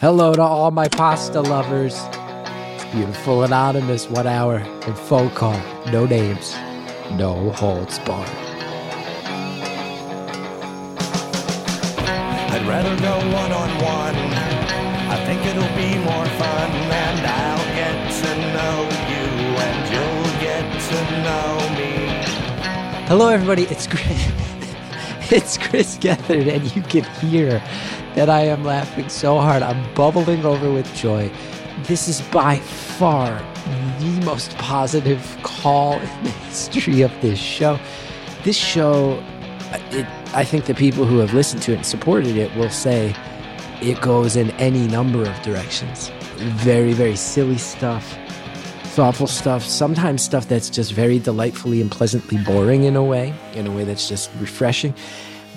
Hello to all my pasta lovers. It's beautiful anonymous one hour and phone call. No names, no holds barred. I'd rather go one on one. I think it'll be more fun, and I'll get to know you, and you'll get to know me. Hello, everybody. It's Chris. It's Chris Gethard, and you can hear that I am laughing so hard. I'm bubbling over with joy. This is by far the most positive call in the history of this show. This show, it, I think the people who have listened to it and supported it will say it goes in any number of directions. Very, very silly stuff, thoughtful stuff, sometimes stuff that's just very delightfully and pleasantly boring in a way, in a way that's just refreshing.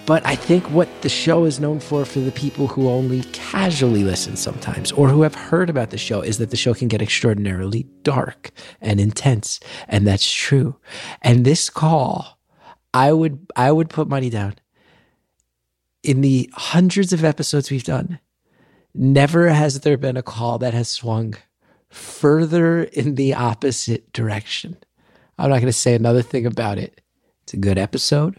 But I think what the show is known for, for the people who only casually listen sometimes or who have heard about the show, is that the show can get extraordinarily dark and intense. And that's true. And this call, I would, I would put money down. In the hundreds of episodes we've done, never has there been a call that has swung further in the opposite direction. I'm not going to say another thing about it. It's a good episode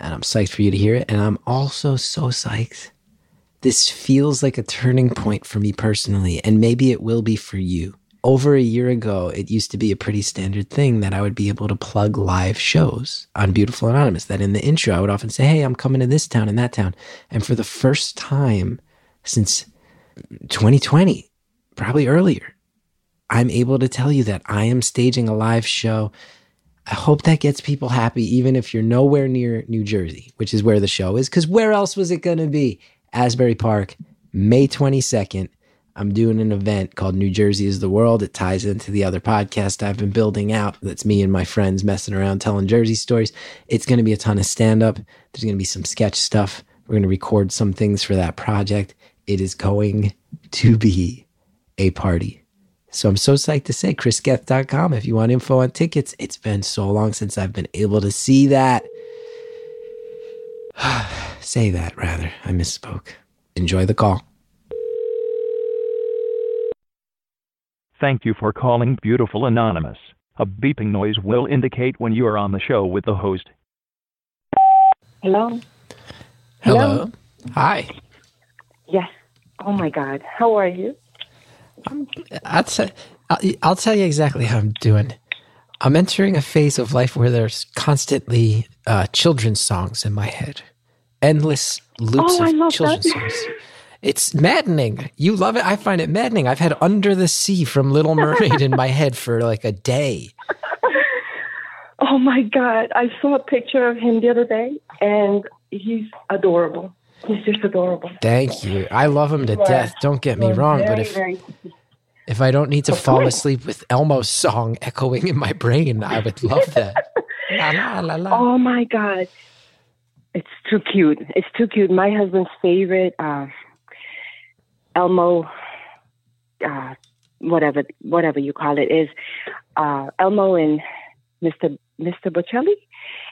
and I'm psyched for you to hear it. And I'm also so psyched. This feels like a turning point for me personally, and maybe it will be for you. Over a year ago, it used to be a pretty standard thing that I would be able to plug live shows on Beautiful Anonymous. That in the intro, I would often say, Hey, I'm coming to this town and that town. And for the first time since 2020, probably earlier, I'm able to tell you that I am staging a live show I hope that gets people happy, even if you're nowhere near New Jersey, which is where the show is. Because where else was it going to be? Asbury Park, May 22nd. I'm doing an event called New Jersey is the World. It ties into the other podcast I've been building out. That's me and my friends messing around telling Jersey stories. It's going to be a ton of stand up. There's going to be some sketch stuff. We're going to record some things for that project. It is going to be a party. So I'm so psyched to say chrisgeth.com if you want info on tickets. It's been so long since I've been able to see that. say that rather. I misspoke. Enjoy the call. Thank you for calling Beautiful Anonymous. A beeping noise will indicate when you are on the show with the host. Hello. Hello. Hello. Hi. Yes. Oh my God. How are you? I'll, t- I'll, I'll tell you exactly how I'm doing. I'm entering a phase of life where there's constantly uh, children's songs in my head, endless loops Oh, of children's that. songs. It's maddening. You love it. I find it maddening. I've had Under the Sea from Little Mermaid in my head for like a day. Oh my God. I saw a picture of him the other day and he's adorable. He's just adorable. Thank you. I love him to death. Don't get me You're wrong, but if very- if I don't need to Of fall course. asleep with Elmo's song echoing in my brain, I would love that. la la la. Oh my God. It's too cute. It's too cute. My husband's favorite, uh, Elmo, uh, whatever, whatever you call it, is uh, Elmo and Mr. Mr. Bocelli.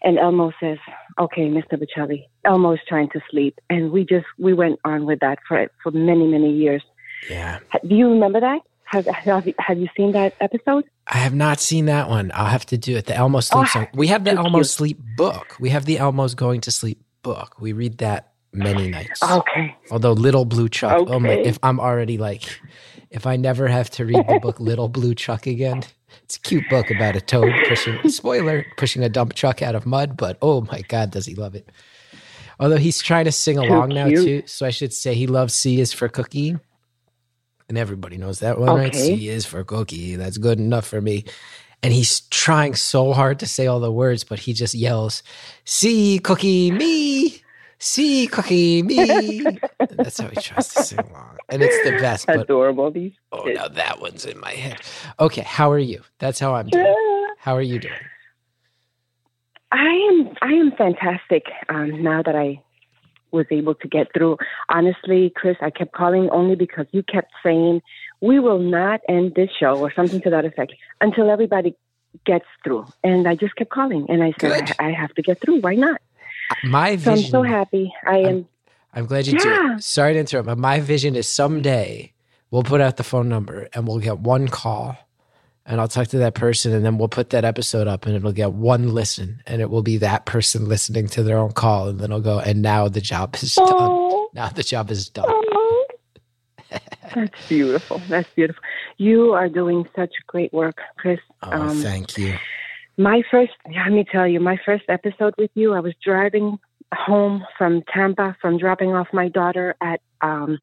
And Elmo says, "Okay, Mr. Bocelli, Elmo's trying to sleep," and we just we went on with that for for many many years. Yeah. Do you remember that? Have have you, have you seen that episode? I have not seen that one. I'll have to do it. The Elmo Sleep Oh, song. We have the Elmo cute. Sleep book. We have the Elmo's Going to Sleep book. We read that many nights. Okay. Although Little Blue Truck, oh my, Okay. if I'm already like, if I never have to read the book Little Blue Truck again, it's a cute book about a toad pushing, spoiler, pushing a dump truck out of mud, but oh my God, does he love it. Although he's trying to sing along now too. So I should say he loves C is for cookie. And everybody knows that one, right? Okay. C is for cookie. That's good enough for me. And he's trying so hard to say all the words, but he just yells, C cookie me. C cookie me. That's how he tries to sing along. And it's the best. But Adorable. These. oh kids. now that one's in my head. Okay, how are you? That's how I'm doing. How are you doing? I am I am fantastic um, now that I was able to get through. Honestly, Chris, I kept calling only because you kept saying we will not end this show or something to that effect until everybody gets through. And I just kept calling, and I said I, I have to get through. Why not? My So I'm so happy. I am. I'm glad you Yeah. do. Sorry to interrupt, but my vision is someday we'll put out the phone number and we'll get one call and I'll talk to that person and then we'll put that episode up and it'll get one listen and it will be that person listening to their own call and then I'll go and now the job is done. Oh, Now the job is done. oh. That's beautiful. That's beautiful. You are doing such great work, Chris. Oh, Um, thank you. My first, let me tell you, my first episode with you, I was driving home from Tampa from dropping off my daughter at um,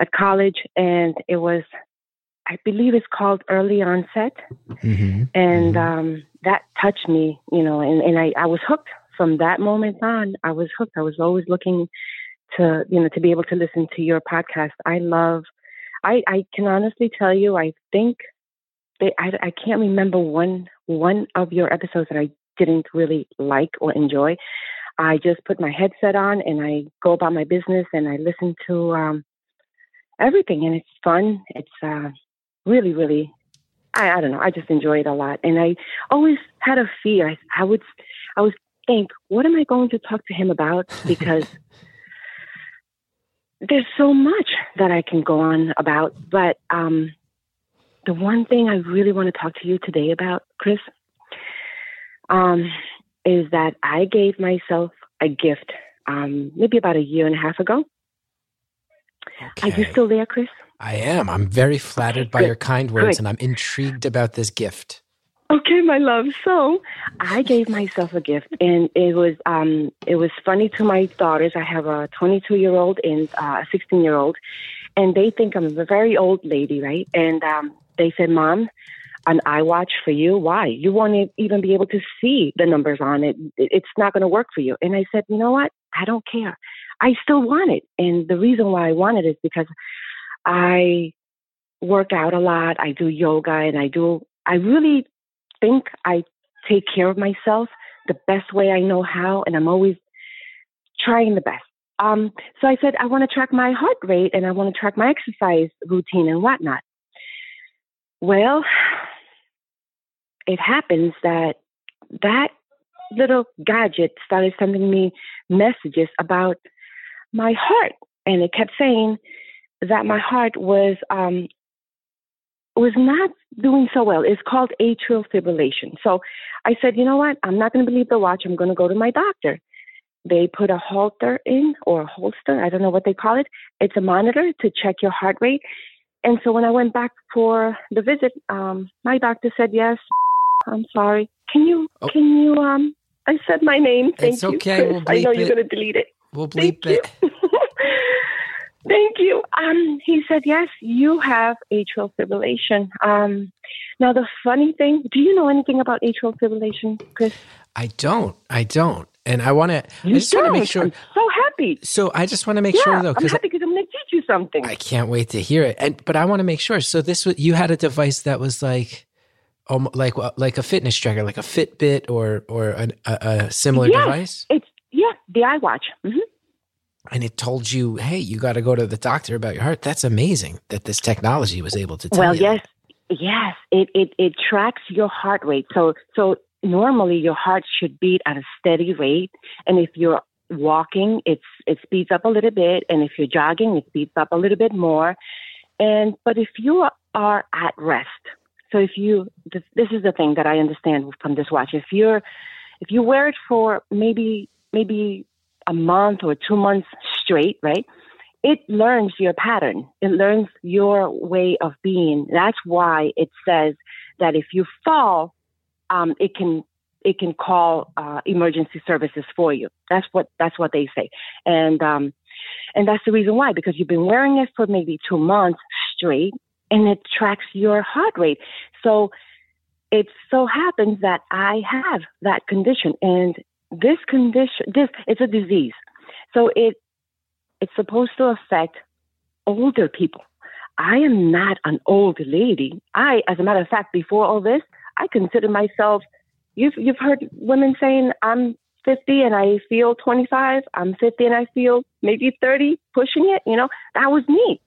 at college, and it was, I believe it's called early onset, hmm and um, that touched me, you know, and, and I, I was hooked from that moment on. I was hooked. I was always looking to, you know, to be able to listen to your podcast. I love, I, I can honestly tell you, I think they, I, I can't remember one one of your episodes that I didn't really like or enjoy. I just put my headset on and I go about my business and I listen to um, everything, and it's fun. It's uh, really, really. I, I don't know. I just enjoy it a lot, and I always had a fear. I, I would, I would think, what am I going to talk to him about? Because there's so much that I can go on about, but um, the one thing I really want to talk to you today about, Chris, um, is that I gave myself a gift um, maybe about a year and a half ago. Are you still there, Chris? I am. I'm very flattered by good, your kind words good. and I'm intrigued about this gift. Okay, my love. So I gave myself a gift, and it was um, it was funny to my daughters. I have a 22 year old and uh, a 16 year old, and they think I'm a very old lady, right? And um, they said, "Mom, an iWatch for you? Why? You won't even be able to see the numbers on it. It- It's not going to work for you." And I said, "You know what? I don't care. I still want it, and the reason why I want it is because I work out a lot. I do yoga, and I do. I really think I take care of myself the best way I know how, and I'm always trying the best. Um, so I said, I want to track my heart rate and I want to track my exercise routine and whatnot. Well, it happens that that little gadget started sending me messages about my heart, and it kept saying that my heart was um, was not doing so well. It's called atrial fibrillation. So I said, you know what? I'm not going to believe the watch. I'm going to go to my doctor. They put a Holter in or a holster. I don't know what they call it. It's a monitor to check your heart rate. And so when I went back for the visit, um, my doctor said, yes, I'm sorry. Can you, Oh. can you, um, I said my name. Thank It's you. okay. We'll I know bleep you're going to delete it. We'll Thank bleep it. Thank you. Um, he said, yes, you have atrial fibrillation. Um, now, the funny thing, do you know anything about atrial fibrillation, Chris? I don't. I don't. And I want to, I just want to make sure. I'm so happy. So I just want to make yeah, sure though, I'm because happy because I'm going to teach you something. I can't wait to hear it. And but I want to make sure. So this was you had a device that was like, um, like like a fitness tracker, like a Fitbit or or an, a, a similar Yes. device, it's, yeah, the iWatch. hmm and it told you, hey, you got to go to the doctor about your heart. That's amazing that this technology was able to tell Well, you. yes, yes. It, it it tracks your heart rate. So so normally your heart should beat at a steady rate, and if you're walking, it's it speeds up a little bit, and if you're jogging, it speeds up a little bit more. And but if you are at rest, so if you this, this is the thing that I understand from this watch. If you're if you wear it for maybe maybe a month or two months straight, right? it learns your pattern. It learns your way of being. That's why it says that if you fall, um, it can it can call uh, emergency services for you. That's what that's what they say, and um, and that's the reason why because you've been wearing it for maybe two months straight, and it tracks your heart rate. So it so happens that I have that condition, and this condition this it's a disease. So it it's supposed to affect older people. I am not an old lady. I, as a matter of fact, before all this, I consider myself. You've you've heard women saying I'm 50 and I feel 25. I'm 50 and I feel maybe 30, pushing it. You know, that was me.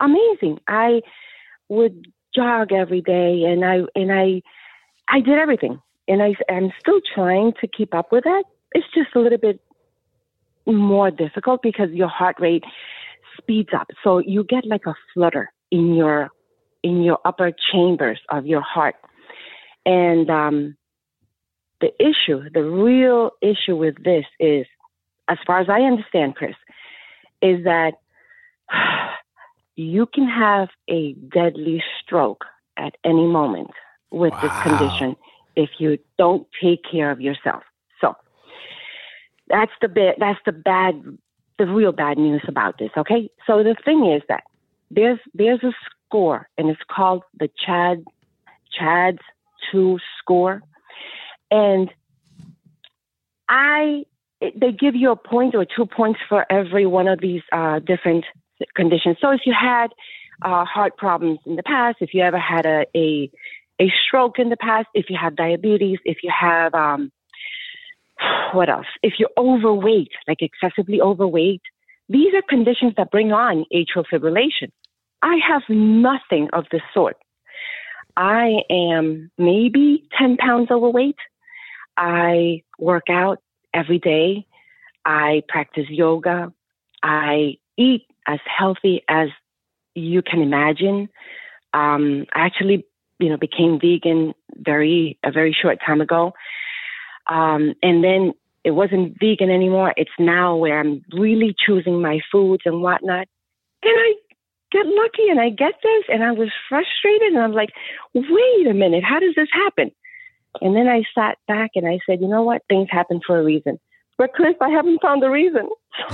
Amazing. I would jog every day, and I and I I did everything, and I am still trying to keep up with that. It's just a little bit more difficult because your heart rate speeds up. So you get like a flutter in your in your upper chambers of your heart. And um, the issue, the real issue with this is, as far as I understand, Chris, is that you can have a deadly stroke at any moment with wow. this condition if you don't take care of yourself. So that's the bit, that's the bad, the real bad news about this. Okay. So the thing is that there's, there's a score and it's called the CHAD, CHADS 2 score. And I, they give you a point or two points for every one of these uh, different conditions. So if you had uh, heart problems in the past, if you ever had a, a a stroke in the past, if you have diabetes, if you have um, what else? If you're overweight, like excessively overweight, these are conditions that bring on atrial fibrillation. I have nothing of the sort. I am maybe 10 pounds overweight. I work out every day. I practice yoga. I eat as healthy as you can imagine. Um, I actually, you know, became vegan very a very short time ago, um, and then it wasn't vegan anymore. It's now where I'm really choosing my foods and whatnot, and I get lucky and I get this, and I was frustrated, and I'm like, wait a minute, how does this happen? And then I sat back and I said, you know what? Things happen for a reason. But Chris, I haven't found the reason.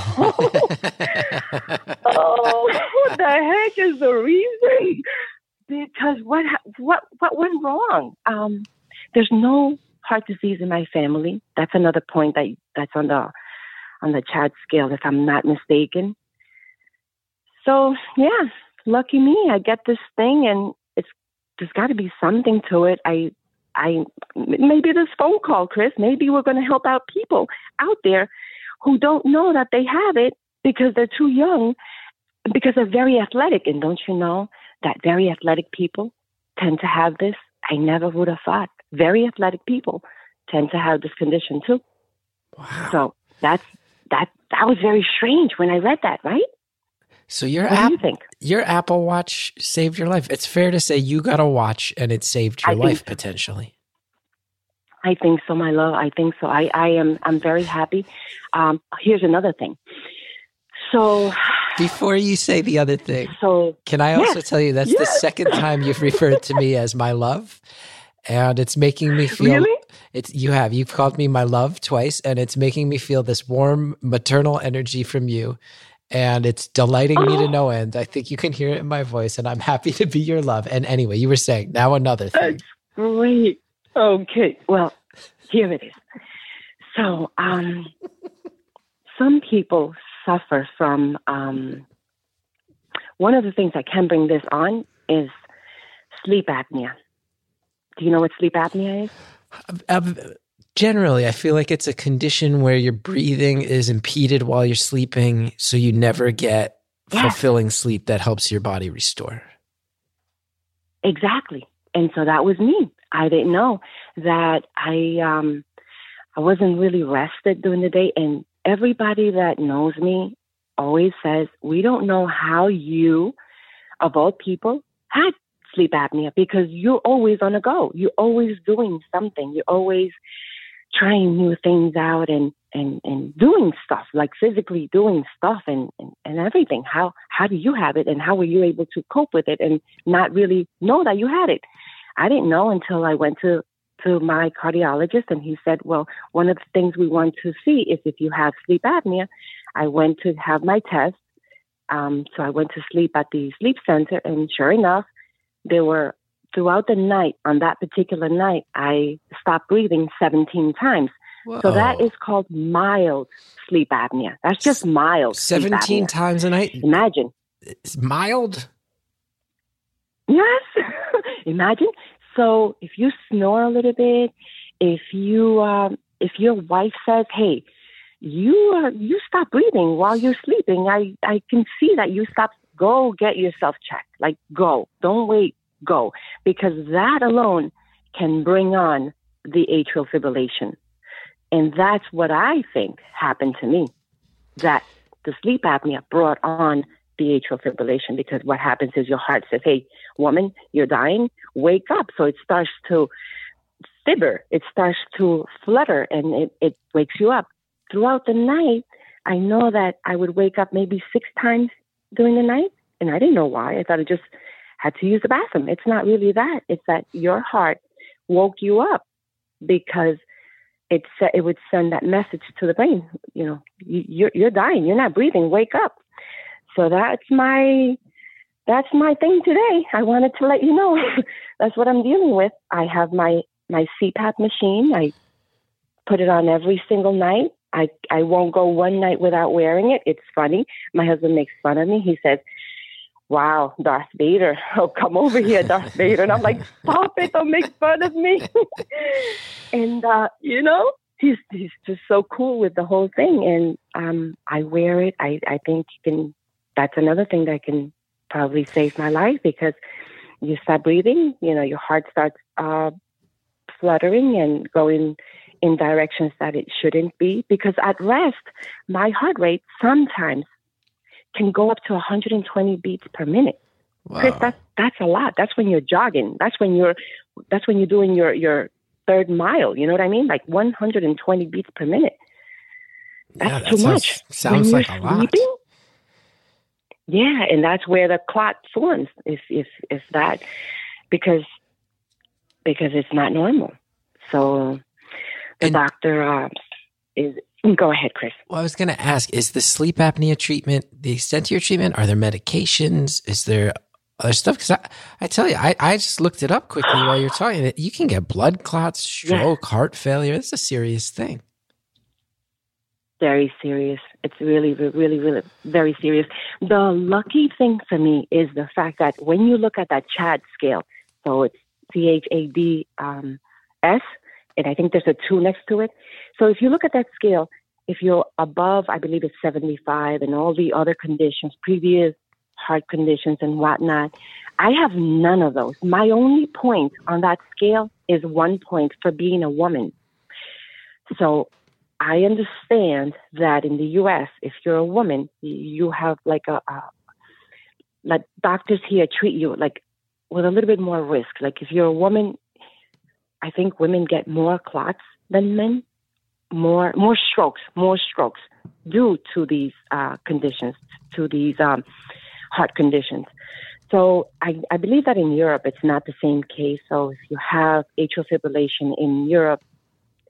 oh, what the heck is the reason? Because what what what went wrong? Um, there's no heart disease in my family. That's another point that that's on the on the CHAD scale, if I'm not mistaken. So yeah, lucky me. I get this thing, and it's there's got to be something to it. I I maybe this phone call, Chris. Maybe we're going to help out people out there who don't know that they have it because they're too young, because they're very athletic. And don't you know that very athletic people tend to have this? I never would have thought. Very athletic people tend to have this condition too. Wow. So that's that. That was very strange when I read that. Right. So your app, you your Apple Watch saved your life. It's fair to say you got a watch and it saved your I life potentially. I think so, my love. I think so. I, I am I'm very happy. Um, here's another thing. So before you say the other thing, so can I also yes, tell you that's yes. the second time you've referred to me as my love, and it's making me feel. Really? It's you have you've called me my love twice, and it's making me feel this warm maternal energy from you, and it's delighting oh. me to oh. no end. I think you can hear it in my voice, and I'm happy to be your love. And anyway, you were saying now another thing. That's great. Okay. Well, here it is. So, um, some people suffer from um, one of the things that can bring this on is sleep apnea. Do you know what sleep apnea is? Um, generally, I feel like it's a condition where your breathing is impeded while you're sleeping, so you never get yes. fulfilling sleep that helps your body restore. Exactly. And so that was me. I didn't know that I um I wasn't really rested during the day and everybody that knows me always says, We don't know how you of all people had sleep apnea because you're always on the go. You're always doing something. You're always trying new things out and and and doing stuff like physically doing stuff and, and and everything how how do you have it and how were you able to cope with it and not really know that you had it i didn't know until i went to to my cardiologist and he said well one of the things we want to see is if you have sleep apnea i went to have my test um, so i went to sleep at the sleep center and sure enough there were throughout the night, on that particular night, I stopped breathing 17 times. Whoa. So that is called mild sleep apnea. That's just mild. 17 times a night? Imagine. It's mild? Yes. Imagine. So if you snore a little bit, if you um, if your wife says, "Hey, you you stop breathing while you're sleeping," I I can see that you stop. Go get yourself checked. Like go. Don't wait go because that alone can bring on the atrial fibrillation. And that's what I think happened to me. that the sleep apnea brought on the atrial fibrillation because what happens is your heart says, "Hey, woman, you're dying. Wake up!" So it starts to fibber. It starts to flutter, and it, it wakes you up. Throughout the night, I know that I would wake up maybe six times during the night, and I didn't know why. I thought I just had to use the bathroom. It's not really that. It's that your heart woke you up because it it would send that message to the brain. You know, you, you're you're dying. You're not breathing. Wake up. So that's my that's my thing today. I wanted to let you know that's what I'm dealing with. I have my my CPAP machine. I put it on every single night. I I won't go one night without wearing it. It's funny. My husband makes fun of me. He says, "Wow, Darth Vader! Oh, come over here, Darth Vader!" And I'm like, "Stop it! Don't make fun of me." and uh, you know, he's he's just so cool with the whole thing. And um, I wear it. I I think you can. That's another thing that can probably save my life because you stop breathing. You know, your heart starts uh, fluttering and going in directions that it shouldn't be because at rest, my heart rate sometimes can go up to 120 beats per minute. Wow. Chris, that's that's a lot. That's when you're jogging. That's when you're that's when you're doing your your third mile. You know what I mean? Like 120 beats per minute. That's yeah, that too sounds, much. Sounds when like a lot. Yeah, and that's where the clot forms. If if if that because because it's not normal. So the and, doctor uh, is. Go ahead, Chris. Well, I was going to ask: Is the sleep apnea treatment the extent of your treatment? Are there medications? Is there other stuff? Because I, I tell you, I, I just looked it up quickly while you're talking. You can get blood clots, stroke, yeah. heart failure. It's a serious thing. Very serious. It's really, really, really very serious. The lucky thing for me is the fact that when you look at that CHAD scale, so it's C H A D um, S, and I think there's a two next to it. So if you look at that scale, if you're above, I believe it's 75, and all the other conditions, previous heart conditions and whatnot, I have none of those. My only point on that scale is one point for being a woman. So I understand that in the U.S., if you're a woman, you have like a, a like doctors here treat you like with a little bit more risk. Like if you're a woman, I think women get more clots than men, more more strokes, more strokes due to these uh, conditions, to these um, heart conditions. So I, I believe that in Europe it's not the same case. So if you have atrial fibrillation in Europe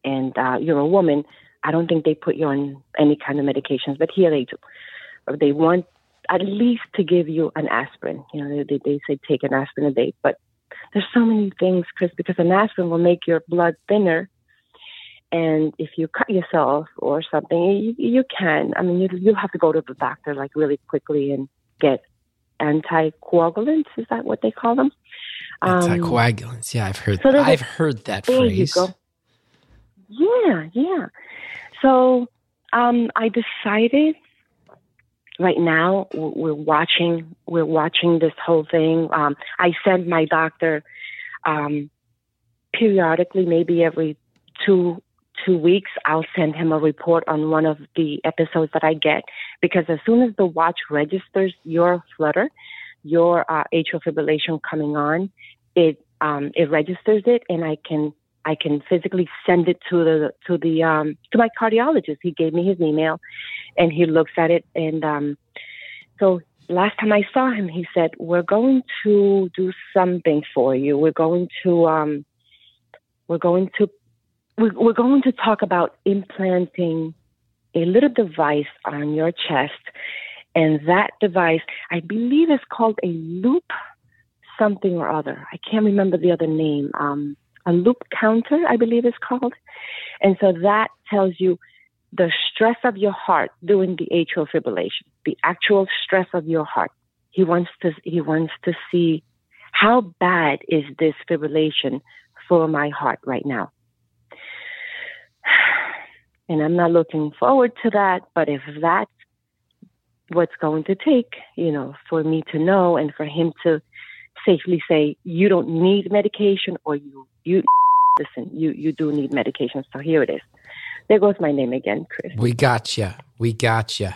and uh, you're a woman, I don't think they put you on any kind of medications, but here they do. They want at least to give you an aspirin. You know, they, they say take an aspirin a day, but there's so many things, Chris, because an aspirin will make your blood thinner. And if you cut yourself or something, you, you can. I mean, you, you have to go to the doctor like really quickly and get anticoagulants. Is that what they call them? Um, anticoagulants. Yeah, I've heard. So I've heard that phrase. Yeah, yeah. So um, I decided right now we're watching we're watching this whole thing. Um, I send my doctor um, periodically, maybe every two two weeks. I'll send him a report on one of the episodes that I get because as soon as the watch registers your flutter, your uh, atrial fibrillation coming on, it um, it registers it, and I can I can physically send it to the to the um, to my cardiologist. He gave me his email, and he looks at it. And um, so last time I saw him, he said, "We're going to do something for you. We're going to um, we're going to we're, we're going to talk about implanting a little device on your chest, and that device, I believe, is called a loop." Something or other. I can't remember the other name. Um, a loop counter, I believe it's called. And so that tells you the stress of your heart during the atrial fibrillation, the actual stress of your heart. He wants to he wants to see how bad is this fibrillation for my heart right now. And I'm not looking forward to that, but if that's what's going to take, you know, for me to know and for him to safely say you don't need medication or you you listen you you do need medication so here it is there goes my name again chris we got you we got you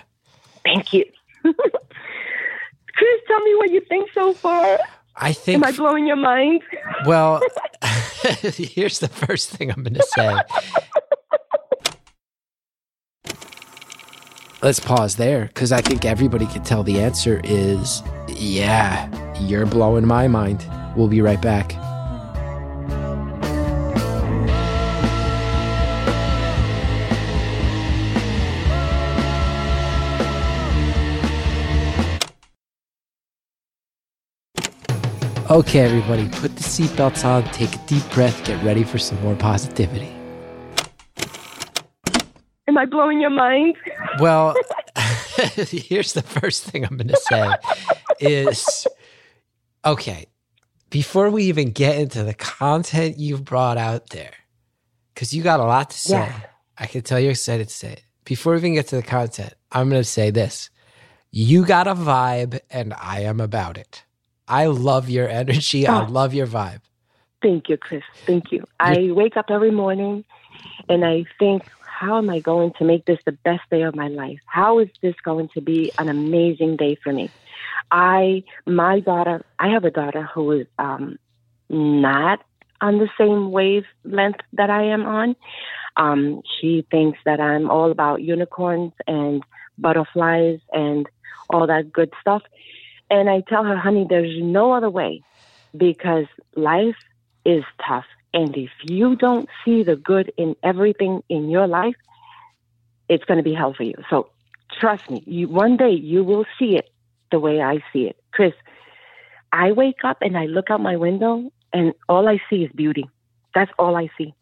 Thank you. Chris, tell me what you think so far. I think. Am I blowing your mind? Well, here's the first thing I'm going to say. Let's pause there because I think everybody can tell the answer is yeah, you're blowing my mind. We'll be right back. Okay, everybody, put the seatbelts on, take a deep breath, get ready for some more positivity. Am I blowing your mind? Well, here's the first thing I'm going to say is okay, before we even get into the content you've brought out there, because you got a lot to say, Yeah. I can tell you're excited to say it. Before we even get to the content, I'm going to say this. You got a vibe, and I am about it. I love your energy. I Oh. love your vibe. Thank you, Chris. Thank you. I wake up every morning and I think, how am I going to make this the best day of my life? How is this going to be an amazing day for me? I, my daughter, I have a daughter who is um, not on the same wavelength that I am on. Um, she thinks that I'm all about unicorns and butterflies and all that good stuff. And I tell her, honey, there's no other way because life is tough. And if you don't see the good in everything in your life, it's going to be hell for you. So trust me, you, one day you will see it the way I see it. Chris, I wake up and I look out my window and all I see is beauty. That's all I see.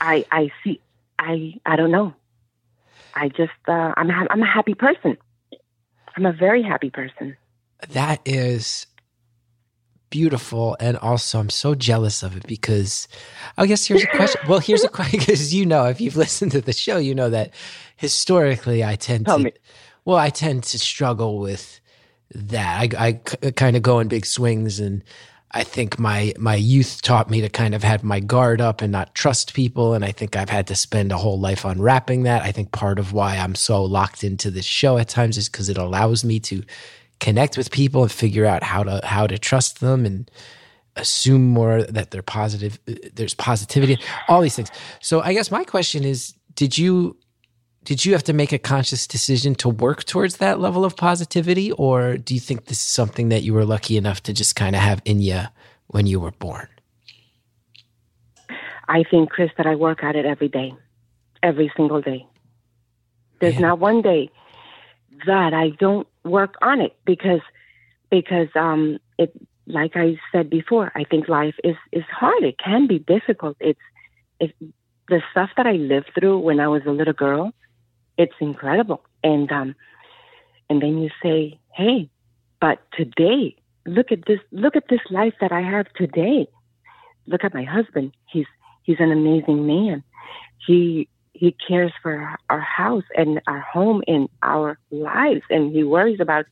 I, I see, I, I don't know. I just, uh, I'm, I'm a happy person. I'm a very happy person. That is beautiful. And also, I'm so jealous of it because oh, I guess here's a question. Well, here's a question because you know, if you've listened to the show, you know that historically I tend Tell to, me. well, I tend to struggle with that. I, I kind of go in big swings and I think my my youth taught me to kind of have my guard up and not trust people and I think I've had to spend a whole life unwrapping that. I think part of why I'm so locked into this show at times is cuz it allows me to connect with people and figure out how to how to trust them and assume more that they're positive there's positivity all these things. So I guess my question is did you did you have to make a conscious decision to work towards that level of positivity or do you think this is something that you were lucky enough to just kind of have in you when you were born I think, Chris, that I work at it every day, every single day. There's Yeah. not one day that I don't work on it because because um it like I said before, I think life is is hard. It can be difficult. It's it the stuff that I lived through when I was a little girl, it's incredible. And um and then you say, "Hey, but today, look at this look at this life that I have today. Look at my husband. He's he's an amazing man. He he cares for our house and our home and our lives and he worries about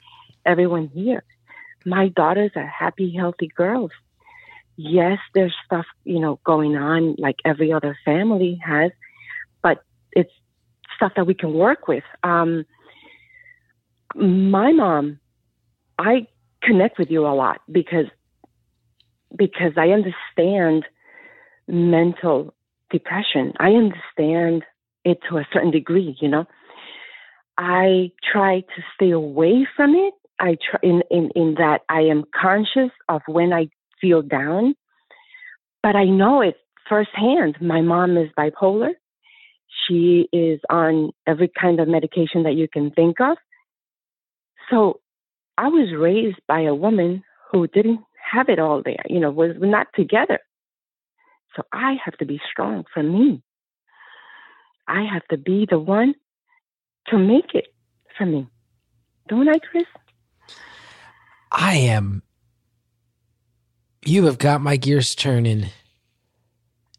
everyone here. My daughters are happy, healthy girls. Yes, there's stuff, you know, going on like every other family has, but it's stuff that we can work with. Um, my mom, I connect with you a lot because because I understand mental depression. I understand it to a certain degree, you know. I try to stay away from it. I try in, in, in that I am conscious of when I feel down, but I know it firsthand. My mom is bipolar. She is on every kind of medication that you can think of. So I was raised by a woman who didn't have it all there, you know, was not together. So I have to be strong for me. I have to be the one to make it for me. Don't I, Chris? i am. You have got my gears turning.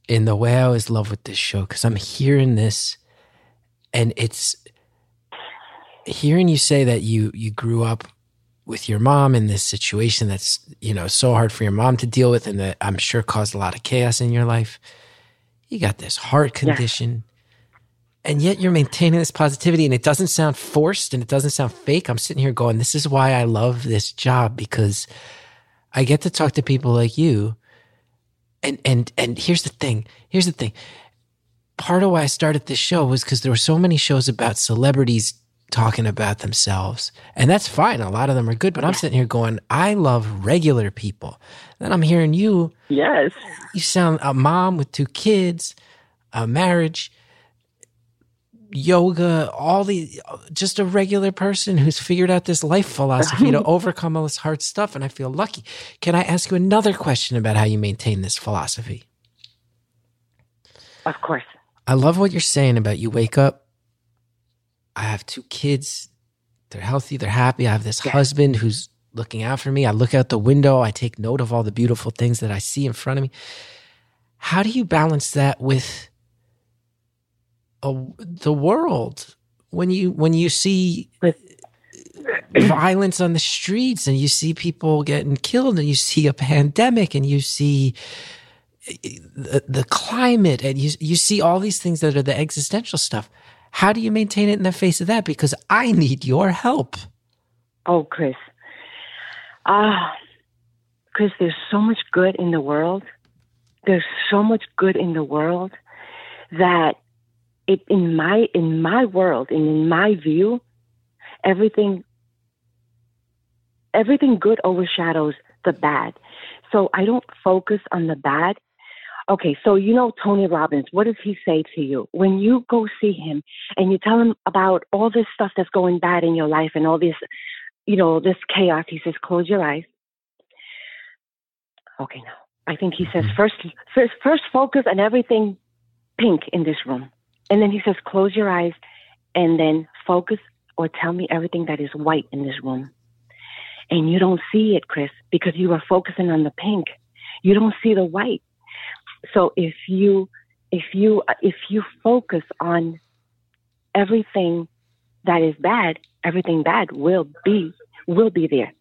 In the way i always love with this show because i'm hearing this and it's hearing you say that you you grew up with your mom in this situation that's you know so hard for your mom to deal with and that i'm sure caused a lot of chaos in your life. You got this heart condition and yet you're maintaining this positivity and it doesn't sound forced and it doesn't sound fake. I'm sitting here going, this is why I love this job because I get to talk to people like you. And and and here's the thing. Here's the thing. Part of why I started this show was because there were so many shows about celebrities talking about themselves. And that's fine. A lot of them are good, but I'm sitting here going, I love regular people. Then I'm hearing you. Yes. You sound a mom with two kids, a marriage yoga, all the just a regular person who's figured out this life philosophy to overcome all this hard stuff. And I feel lucky. Can I ask you another question about how you maintain this philosophy? Of course. I love what you're saying about you wake up. I have two kids. They're healthy. They're happy. I have this Yeah. husband who's looking out for me. I look out the window. I take note of all the beautiful things that I see in front of me. How do you balance that with a, the world when you when you see violence on the streets and you see people getting killed and you see a pandemic and you see the, the climate and you you see all these things that are the existential stuff how do you maintain it in the face of that because i need your help Oh, Chris. Ah, Chris, there's so much good in the world. There's so much good in the world that it in my in my world and in my view, everything everything good overshadows the bad. So I don't focus on the bad. Okay, so you know Tony Robbins, what does he say to you? When you go see him and you tell him about all this stuff that's going bad in your life and all this you know, this chaos, he says, close your eyes. Okay, now I think he says mm-hmm. first, first, first focus on everything pink in this room, and then he says, close your eyes, and then focus or tell me everything that is white in this room. And you don't see it, Chris, because you are focusing on the pink. You don't see the white. So if you, if you, if you focus on everything that is bad, everything bad will be will be there.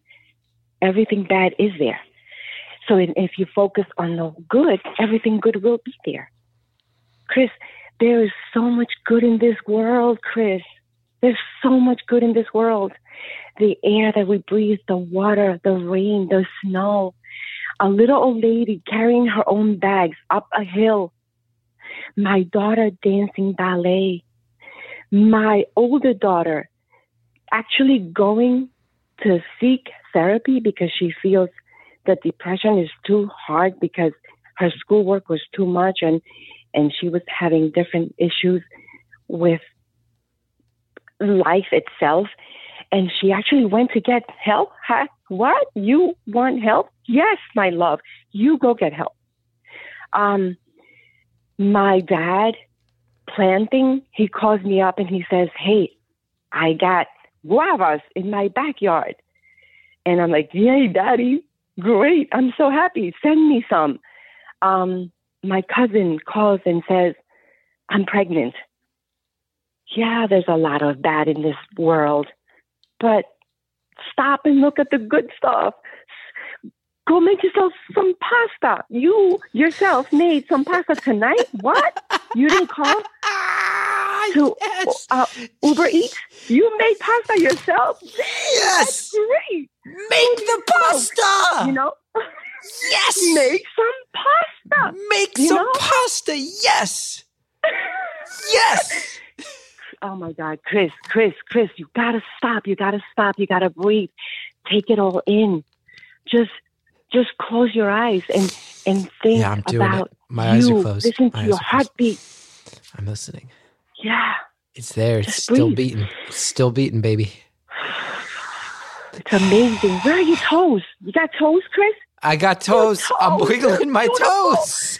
Everything bad is there. So if you focus on the good, everything good will be there. Chris, there is so much good in this world, Chris. There's so much good in this world. The air that we breathe, the water, the rain, the snow. A little old lady carrying her own bags up a hill. My daughter dancing ballet my older daughter actually going to seek therapy because she feels that depression is too hard because her schoolwork was too much and and she was having different issues with life itself and she actually went to get help huh? what you want help yes my love you go get help um my dad planting, he calls me up and he says, Hey, I got guavas in my backyard. And I'm like, Yay, daddy, great. I'm so happy. Send me some. Um, my cousin calls and says, I'm pregnant. Yeah, there's a lot of bad in this world, but stop and look at the good stuff. Go make yourself some pasta. You yourself made some pasta tonight. What? You didn't call? to yes uh, Uber Eats? You made pasta yourself? yes Great. make the pasta You know, yes make some pasta. make some know? pasta yes yes Oh my God, Chris, Chris, Chris, you gotta stop. You gotta stop. You gotta breathe. Take it all in. Just, just close your eyes and and think Yeah, I'm doing it. about My eyes are you. closed. Listen My to your heartbeat. i'm listening Yeah, it's there it's Just still breathe. beating it's still beating baby it's amazing. Where are your toes? You got toes, Chris? I got toes. I'm wiggling my beautiful. toes.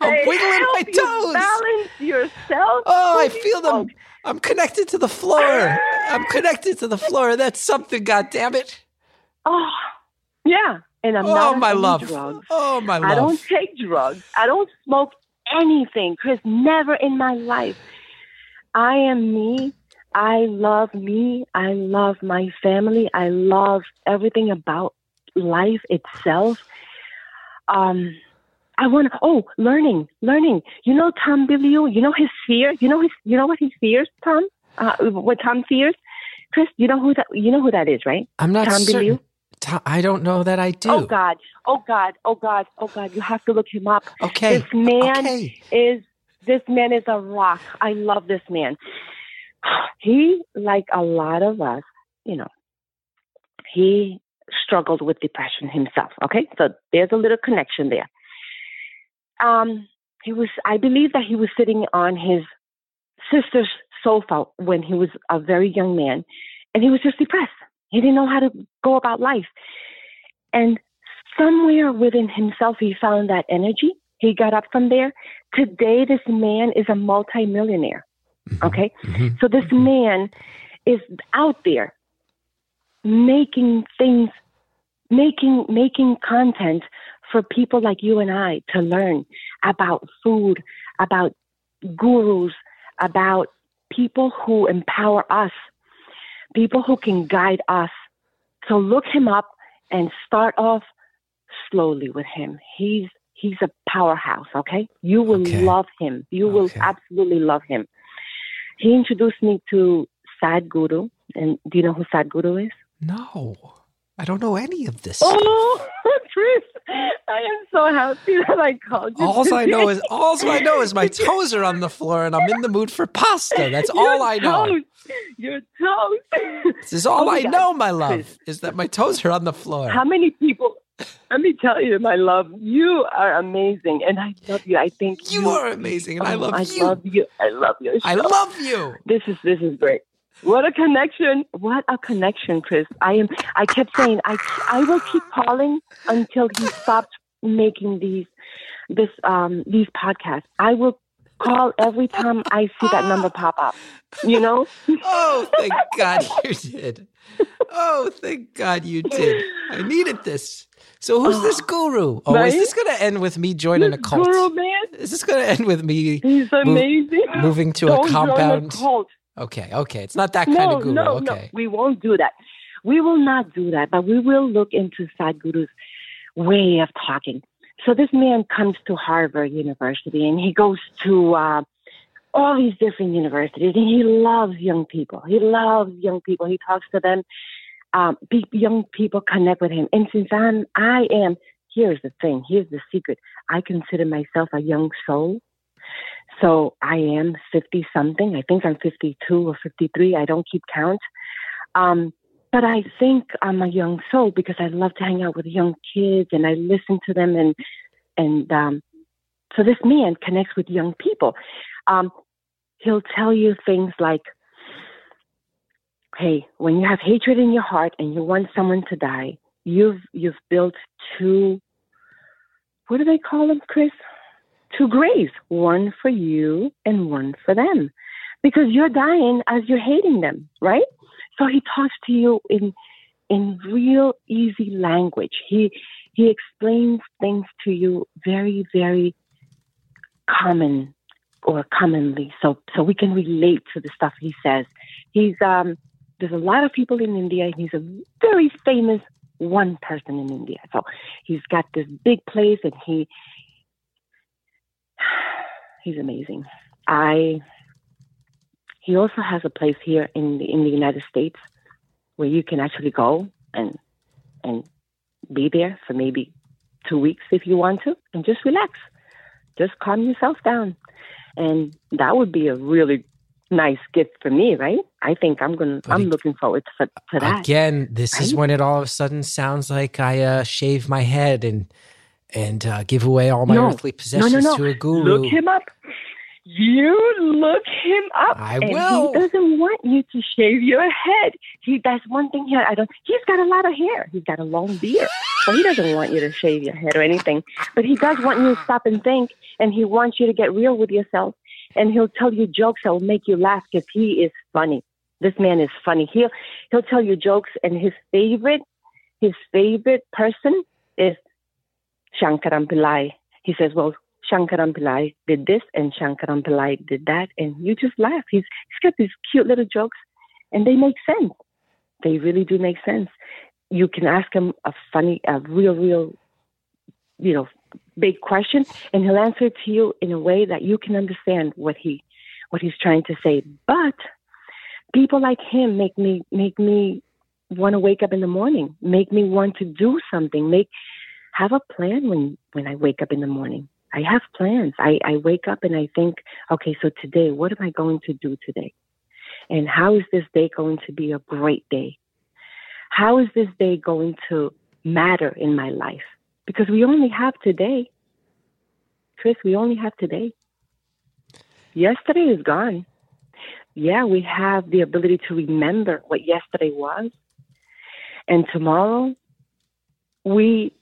I'm They wiggling my you toes. Balance yourself. Oh, I feel them. I'm connected to the floor. I'm ah. connected to the floor. That's something, God damn it. Oh, yeah. And I'm Oh, not my love. drugs. Oh, my love. I don't take drugs. I don't smoke anything, Chris. Never in my life. I am me. I love me. I love my family. I love everything about life itself. Um, I want to, oh, learning, learning. You know Tom Bilyeu? You know his fear? You know his, you know what he fears, Tom? Uh, what Tom fears? Chris, you know who that, you know who that is, right? I'm not Tom certain. Bilyeu? Tom, I don't know that I do. Oh God, oh God, oh God, oh God, you have to look him up. Okay. This man Okay. is this man is a rock. I love this man. He, like a lot of us, you know, he struggled with depression himself. Okay, so there's a little connection there. Um, he was, I believe that he was sitting on his sister's sofa when he was a very young man, and he was just depressed. He didn't know how to go about life, and somewhere within himself, he found that energy. He got up from there. Today, this man is a multimillionaire. Okay, Mhm. so this man is out there making things, making making content for people like you and I to learn about food, about gurus, about people who empower us, people who can guide us. So look him up and start off slowly with him. He's he's a powerhouse, okay? You will Okay. love him. You will Okay. absolutely love him. He introduced me to Sadhguru. And do you know who Sadhguru is? No, I don't know any of this. Oh, Chris, I am so happy that I called you. All I know is all I know is my toes are on the floor and I'm in the mood for pasta. That's all I know. toes. Your toes. This is all Oh I God. know, my love, Chris. is that my toes are on the floor. How many people? Let me tell you, my love, you are amazing, and I love you. I think You you are amazing, and I Oh, love I you. I love you. I love your I love you. This is this is great. What a connection! What a connection, Chris. I am. I kept saying I I will keep calling until he stops making these this um these podcasts. I will call every time I see that number pop up. You know. Oh, thank God you did. Oh, thank God you did. I needed this. So who's this guru? Oh, is this going to end with me joining a cult? Guru man, Is this going to end with me he's amazing. moving to a Don't join compound? cult. Okay, okay. It's not that kind of guru. no, no. okay. We won't do that. We will not do that, but we will look into Sadhguru's way of talking. So this man comes to Harvard University and he goes to uh, all these different universities and he loves young people. He loves young people. He talks to them. Um, young people connect with him. And since I'm, I am, here's the thing. Here's the secret. I consider myself a young soul. So I am 50 something. I think I'm 52 or 53. I don't keep count. Um, but I think I'm a young soul because I love to hang out with young kids and I listen to them and and um, so this man connects with young people. Um, he'll tell you things like, "Hey, when you have hatred in your heart and you want someone to die, you've you've built two. What do they call them, Chris? Two graves, one for you and one for them, because you're dying as you're hating them, right? So he talks to you in in real easy language. He he explains things to you very very common or commonly, so so we can relate to the stuff he says. He's um there's a lot of people in India. He's a very famous one person in India. So he's got this big place and he he's amazing. I he also has a place here in the in the United States where you can actually go and and be there for maybe two weeks if you want to and just relax. Just calm yourself down. And that would be a really nice gift for me, right? I think I'm gonna I'm ag- looking forward to, to that. Again, this is when it all of a sudden sounds like I uh, shave my head and and uh, give away all my No. earthly possessions no, no. to a guru. Look him up. You look him up. I and will. He doesn't want you to shave your head. He that's one thing here. I don't. He's got a lot of hair. He's got a long beard, so he doesn't want you to shave your head or anything. But he does want you to stop and think, and he wants you to get real with yourself. And he'll tell you jokes that will make you laugh because he is funny. This man is funny. He'll he'll tell you jokes, and his favorite his favorite person is Shankaran Pillai. He says, "Well, Shankaran Pillai did this and Shankaran Pillai did that, and you just laugh. He's he's got these cute little jokes, and they make sense. They really do make sense. You can ask him a funny, a real, real, you know, big question, and he'll answer it to you in a way that you can understand what he what he's trying to say. But people like him make me make me want to wake up in the morning, make me want to do something, make have a plan when when I wake up in the morning. I have plans. I, I wake up and I think, okay, so today, what am I going to do today? And how is this day going to be a great day? How is this day going to matter in my life? Because we only have today. Chris, we only have today. Yesterday is gone. Yeah, we have the ability to remember what yesterday was. And tomorrow, we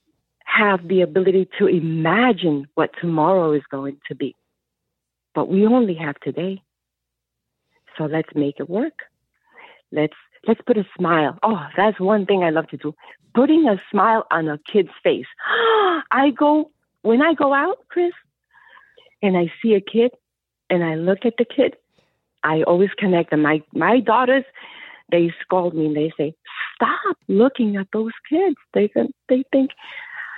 have the ability to imagine what tomorrow is going to be. But we only have today. So let's make it work. Let's let's put a smile. Oh, that's one thing I love to do. Putting a smile on a kid's face. I go when I go out, Chris, and I see a kid and I look at the kid, I always connect them. My my daughters, they scold me and they say, "Stop looking at those kids." They they think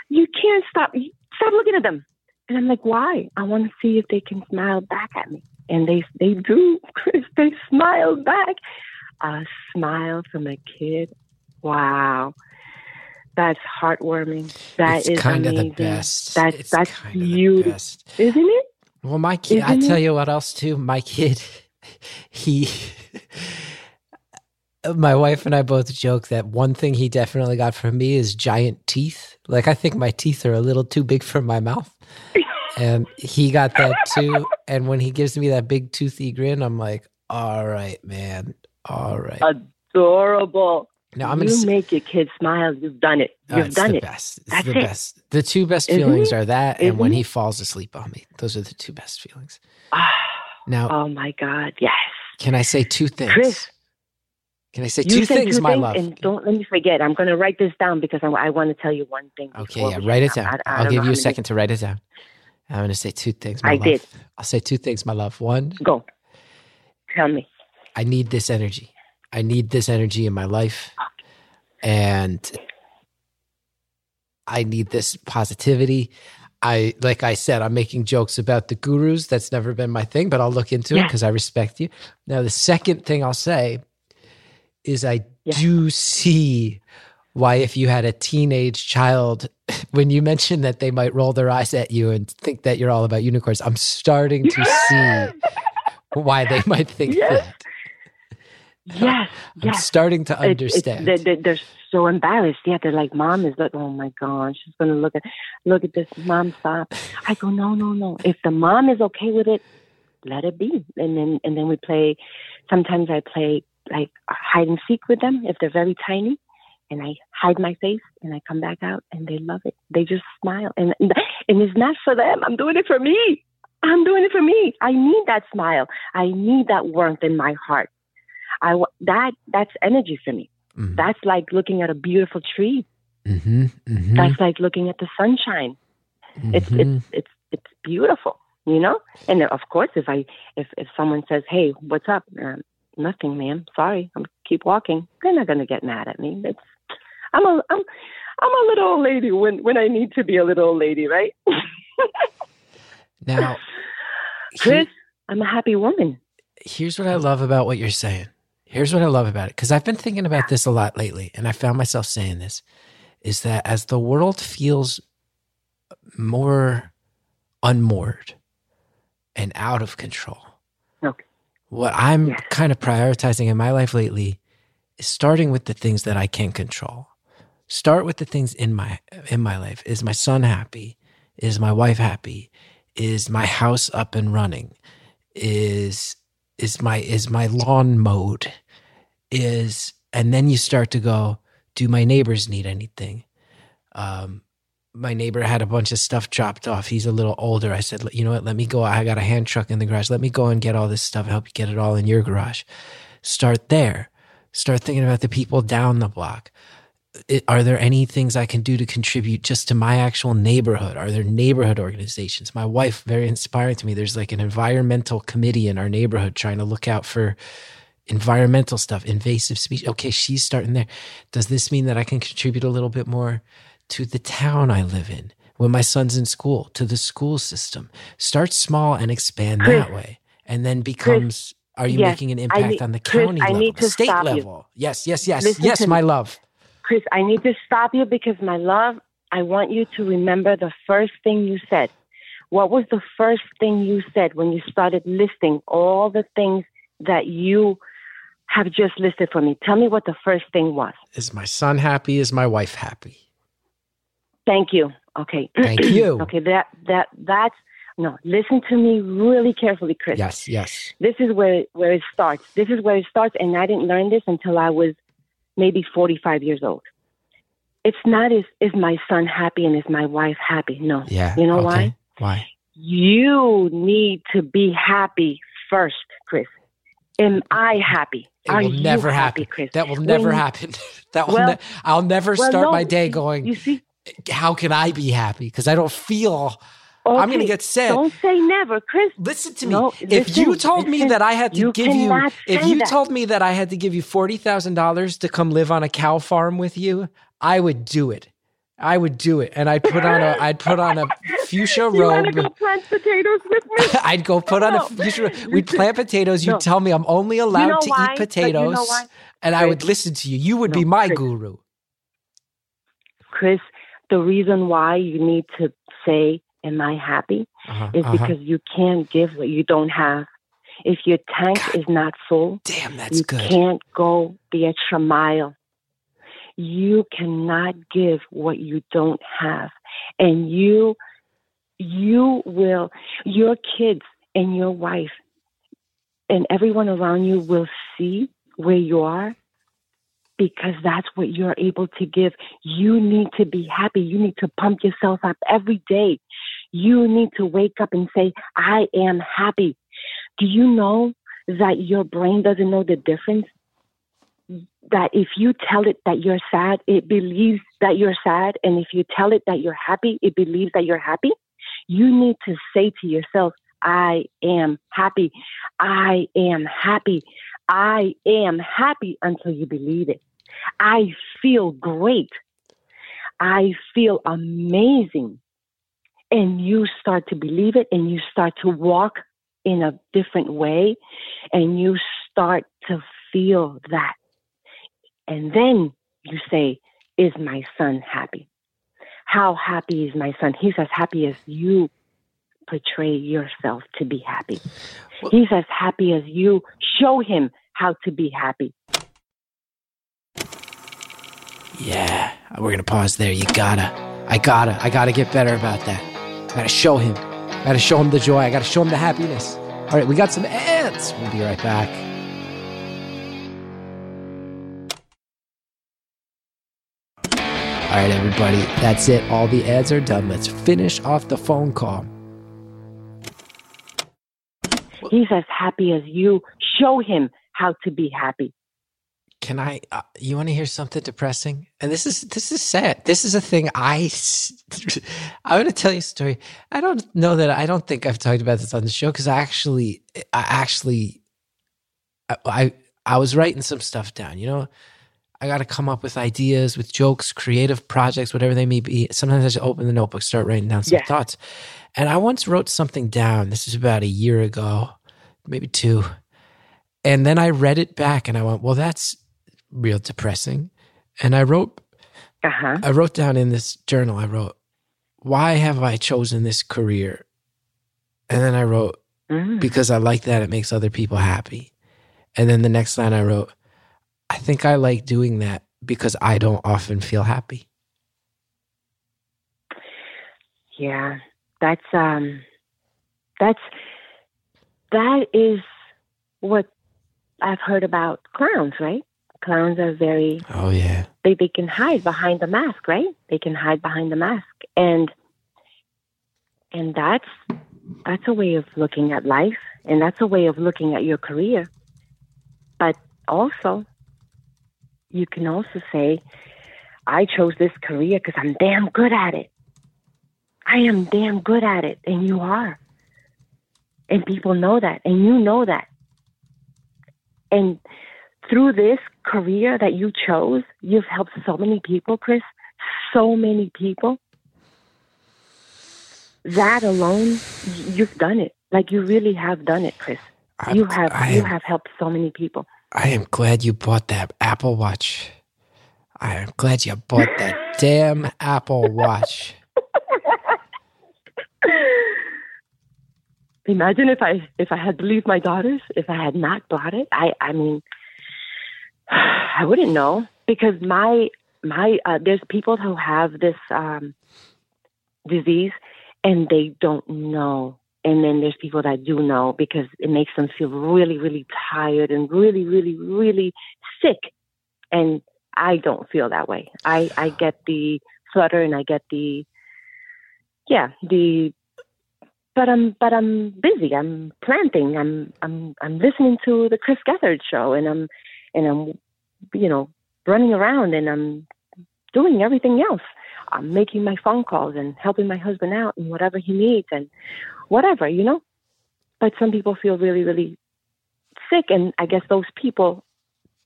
you can't stop. Stop looking at them. And I'm like, why? I want to see if they can smile back at me. And they they do, Chris. They smile back. A smile from a kid. Wow. That's heartwarming. That it's is kind amazing. of the best. That's It's that's beautiful, best. isn't it? Well, my kid, I Isn't tell it? you what else too. My kid, he, my wife and I both joke that one thing he definitely got from me is giant teeth. Like I think my teeth are a little too big for my mouth, and he got that too. And when he gives me that big toothy grin, I'm like, "All right, man, all right." Adorable. Now I'm gonna. you make your kids smile. You've done it. Oh, You've it's done the it. best. It's That's the it. best. The two best Isn't feelings it? are that and when Isn't he falls asleep on me. Those are the two best feelings. Ah, Now, oh my God. Yes. can I say two things? Chris, Can I say you two things, two my things, love? and don't let me forget. I'm going to write this down because I, I want to tell you one thing. Okay, yeah, write it down. I- I I'll give you a second to write it down. I'm going to say two things, my I love. did. I'll say two things, my love. One, Go. Tell me. I need this energy. I need this energy in my life. And I need this positivity. I like I said, I'm making jokes about the gurus. That's never been my thing, but I'll look into it because I respect you. Now, the second thing I'll say is I Yeah. do see why if you had a teenage child, when you mentioned that they might roll their eyes at you and think that you're all about unicorns, I'm starting to see why they might think Yes. that. Yes. I'm yes. starting to understand. they're, they're, they're so embarrassed. Yeah, they're like, "Mom is like, oh my god, she's gonna look at, look at this. Mom, stop." I go, "No, no, no. If the mom is okay with it, let it be." And then and then we play. Sometimes I play like hide and seek with them if they're very tiny, and I hide my face and I come back out and they love it. They just smile and and it's not for them. I'm doing it for me. I'm doing it for me. I need that smile. I need that warmth in my heart. I that that's energy for me. Mhm, That's like looking at a beautiful tree. mhm, mhm, That's like looking at the sunshine. It's mhm. it's it's it's beautiful, you know. And of course, if I if if someone says, "Hey, what's up?" Um, Nothing, ma'am. Sorry, I'm keep walking. They're not gonna get mad at me. It's I'm a I'm I'm a little old lady when when I need to be a little old lady, right? Now, Chris, I'm a happy woman. here's what I love about what you're saying. Here's what I love about it because I've been thinking about this a lot lately, and I found myself saying this: is that as the world feels more unmoored and out of control. What I'm kind of prioritizing in my life lately is starting with the things that I can control. Start with the things in my in my life. Is my son happy? Is my wife happy? Is my house up and running? Is is my is my lawn mowed? Is and then you start to go, do my neighbors need anything? Um, my neighbor had a bunch of stuff dropped off. He's a little older. I said, you know what? Let me go. I got a hand truck in the garage. Let me go and get all this stuff. Help you get it all in your garage. Start there. Start thinking about the people down the block. It, are there any things I can do to contribute just to my actual neighborhood? Are there neighborhood organizations? My wife, very inspiring to me. There's like an environmental committee in our neighborhood trying to look out for environmental stuff, invasive species. Okay, she's starting there. Does this mean that I can contribute a little bit more to the town I live in? when my son's in school to the school system. Start small and expand Chris, that way. And then becomes are you yes, making an impact need- on the Chris, county I level, the state stop you. level? Yes, yes, yes. Listen yes, my me. love. Chris, I need to stop you because my love, I want you to remember the first thing you said. What was the first thing you said when you started listing all the things that you have just listed for me? Tell me what the first thing was. Is my son happy? Is my wife happy? Thank you. Okay. Thank you. okay, that that that's no, listen to me really carefully, Chris. Yes, yes. This is where where it starts. This is where it starts and I didn't learn this until I was maybe 45 years old. It's not is is my son happy and is my wife happy? No. Yeah. You know okay. why? Why? You need to be happy first, Chris. Am I happy? It Are will never happy, happen. Chris? That will never When- happen. That will Well- ne- I'll never Well, start no, my day going, You see, how can I be happy? Because I don't feel I'm gonna get sad. Don't say never, Chris. Listen to me. No, if you told me that I had to You give you, if you that. told me that I had to give you forty thousand dollars to come live on a cow farm with you, I would do it. I would do it, and I'd put on a, I'd put on a fuchsia You want to go plant potatoes with me? I'd go put on a fuchsia. We'd plant potatoes. You'd No. tell me I'm only allowed know to why? eat But you know potatoes, and I would listen to you. You would No, be my Chris. guru. Chris, the reason why you need to say, Am I happy? Uh-huh, is uh-huh. because you can't give what you don't have. If your tank God. is not full, Damn, that's you good. can't go the extra mile. You cannot give what you don't have. And you you will your kids and your wife and everyone around you will see where you are because that's what you're able to give. You need to be happy. You need to pump yourself up every day. You need to wake up and say, I am happy. Do you know that your brain doesn't know the difference? That if you tell it that you're sad, it believes that you're sad. And if you tell it that you're happy, it believes that you're happy. You need to say to yourself, I am happy. I am happy. I am happy until you believe it. I feel great. I feel amazing. And you start to believe it and you start to walk in a different way and you start to feel that. And then you say, Is my son happy? How happy is my son? He's as happy as you portray yourself to be happy. He's as happy as you show him how to be happy. Yeah, we're gonna pause there. You gotta, I gotta, I gotta get better about that. I Gotta show him, I gotta show him the joy. I gotta show him the happiness. All right, we got some ads. We'll be right back. All right, everybody, that's it. All the ads are done. Let's finish off the phone call. He's as happy as you show him how to be happy. Can I? Uh, you want to hear something depressing? And this is this is sad. This is a thing I. I want to tell you a story. I don't know that I don't think I've talked about this on the show because I actually, I actually, I, I I was writing some stuff down. You know, I got to come up with ideas, with jokes, creative projects, whatever they may be. Sometimes I just open the notebook, start writing down some Yeah. thoughts. And I once wrote something down. This is about a year ago, maybe two. And then I read it back and I went, well, that's real depressing. And I wrote, Uh huh. I wrote down in this journal, I wrote, why have I chosen this career? And then I wrote, Mm. because I like that. It makes other people happy. And then the next line I wrote, I think I like doing that because I don't often feel happy. Yeah, that's um, that's that is what I've heard about clowns, right? Clowns are very Oh, yeah. they they can hide behind the mask, right? They can hide behind the mask, and and that's that's a way of looking at life, and that's a way of looking at your career. But also, you can also say, "I chose this career because I'm damn good at it. I am damn good at it, and you are, and people know that, and you know that, and." Through this career that you chose, you've helped so many people, Chris. So many people. that alone, you've done it. Like you really have done it, Chris. I'm- you have I you am- have helped so many people. I am glad you bought that Apple Watch. I am glad you bought that damn Apple Watch. Imagine if I if I had believed my daughters, if I had not bought it. I I mean, I wouldn't know because my my uh, there's people who have this um, disease and they don't know, and then there's people that do know because it makes them feel really really tired and really really really sick, and I don't feel that way. I I get the flutter and I get the yeah the but I'm but I'm busy. I'm planting. I'm I'm I'm listening to the Chris Gethard show, and I'm and I'm you know running around, and I'm doing everything else. I'm making my phone calls and helping my husband out and whatever he needs and whatever you know. But some people feel really really sick, and I guess those people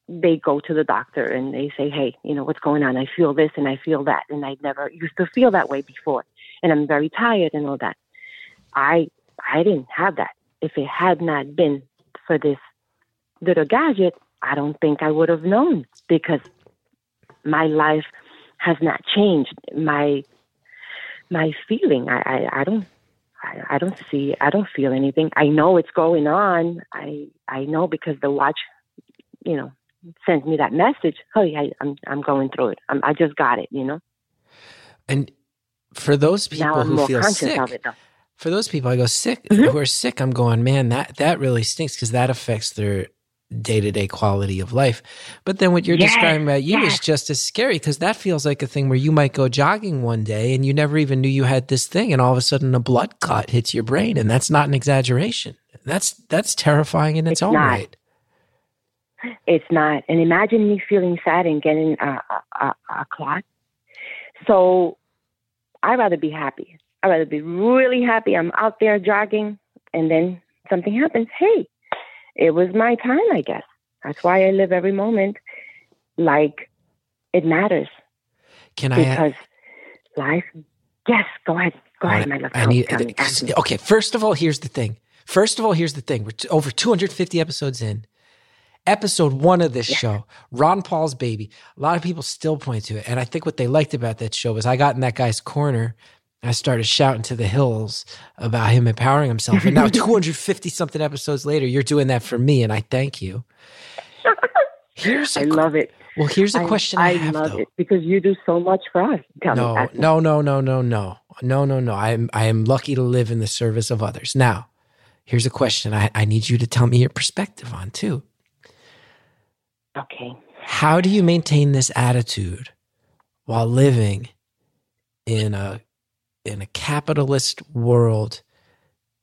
they go to the doctor and they say, hey, you know what's going on? I feel this and I feel that, and I never used to feel that way before, and I'm very tired and all that. I I didn't have that. If it had not been for this little gadget, I don't think I would have known because my life has not changed. My my feeling, I I, I don't. I, I don't see. I don't feel anything. I know it's going on. I I know because the watch, you know, sends me that message. Oh yeah, I'm I'm going through it. I'm, I just got it. You know. And for those people who feel sick, of it for those people I go sick Mhm. who are sick, I'm going, man, that that really stinks because that affects their day to day quality of life. But then what you're Yes, describing about you is just as scary because that feels like a thing where you might go jogging one day and you never even knew you had this thing, and all of a sudden a blood clot hits your brain, and that's not an exaggeration. That's that's terrifying in its, It's own not. right. It's not. And imagine me feeling sad and getting a, a, a, a clot. So I'd rather be happy. I'd rather be really happy. I'm out there jogging and then something happens. Hey, it was my time, I guess. That's why I live every moment like it matters Can I? because life. Yes, go ahead. Go ahead, my love. I need. me. Okay, first of all, here's the thing. First of all, here's the thing. We're t- over 250 episodes in. Episode one of this show, Ron Paul's baby. A lot of people still point to it, and I think what they liked about that show was I got in that guy's corner. I started shouting to the hills about him empowering himself, and now 250 something episodes later, you're doing that for me, and I thank you. Here's a I love it. well. Here's a I- question I, have love though. it because you do so much for us. Tell No, me. no, no, no, no, no, no, no, no. I am I am lucky to live in the service of others. Now, here's a question I, I need you to tell me your perspective on too. Okay. How do you maintain this attitude while living in a in a capitalist world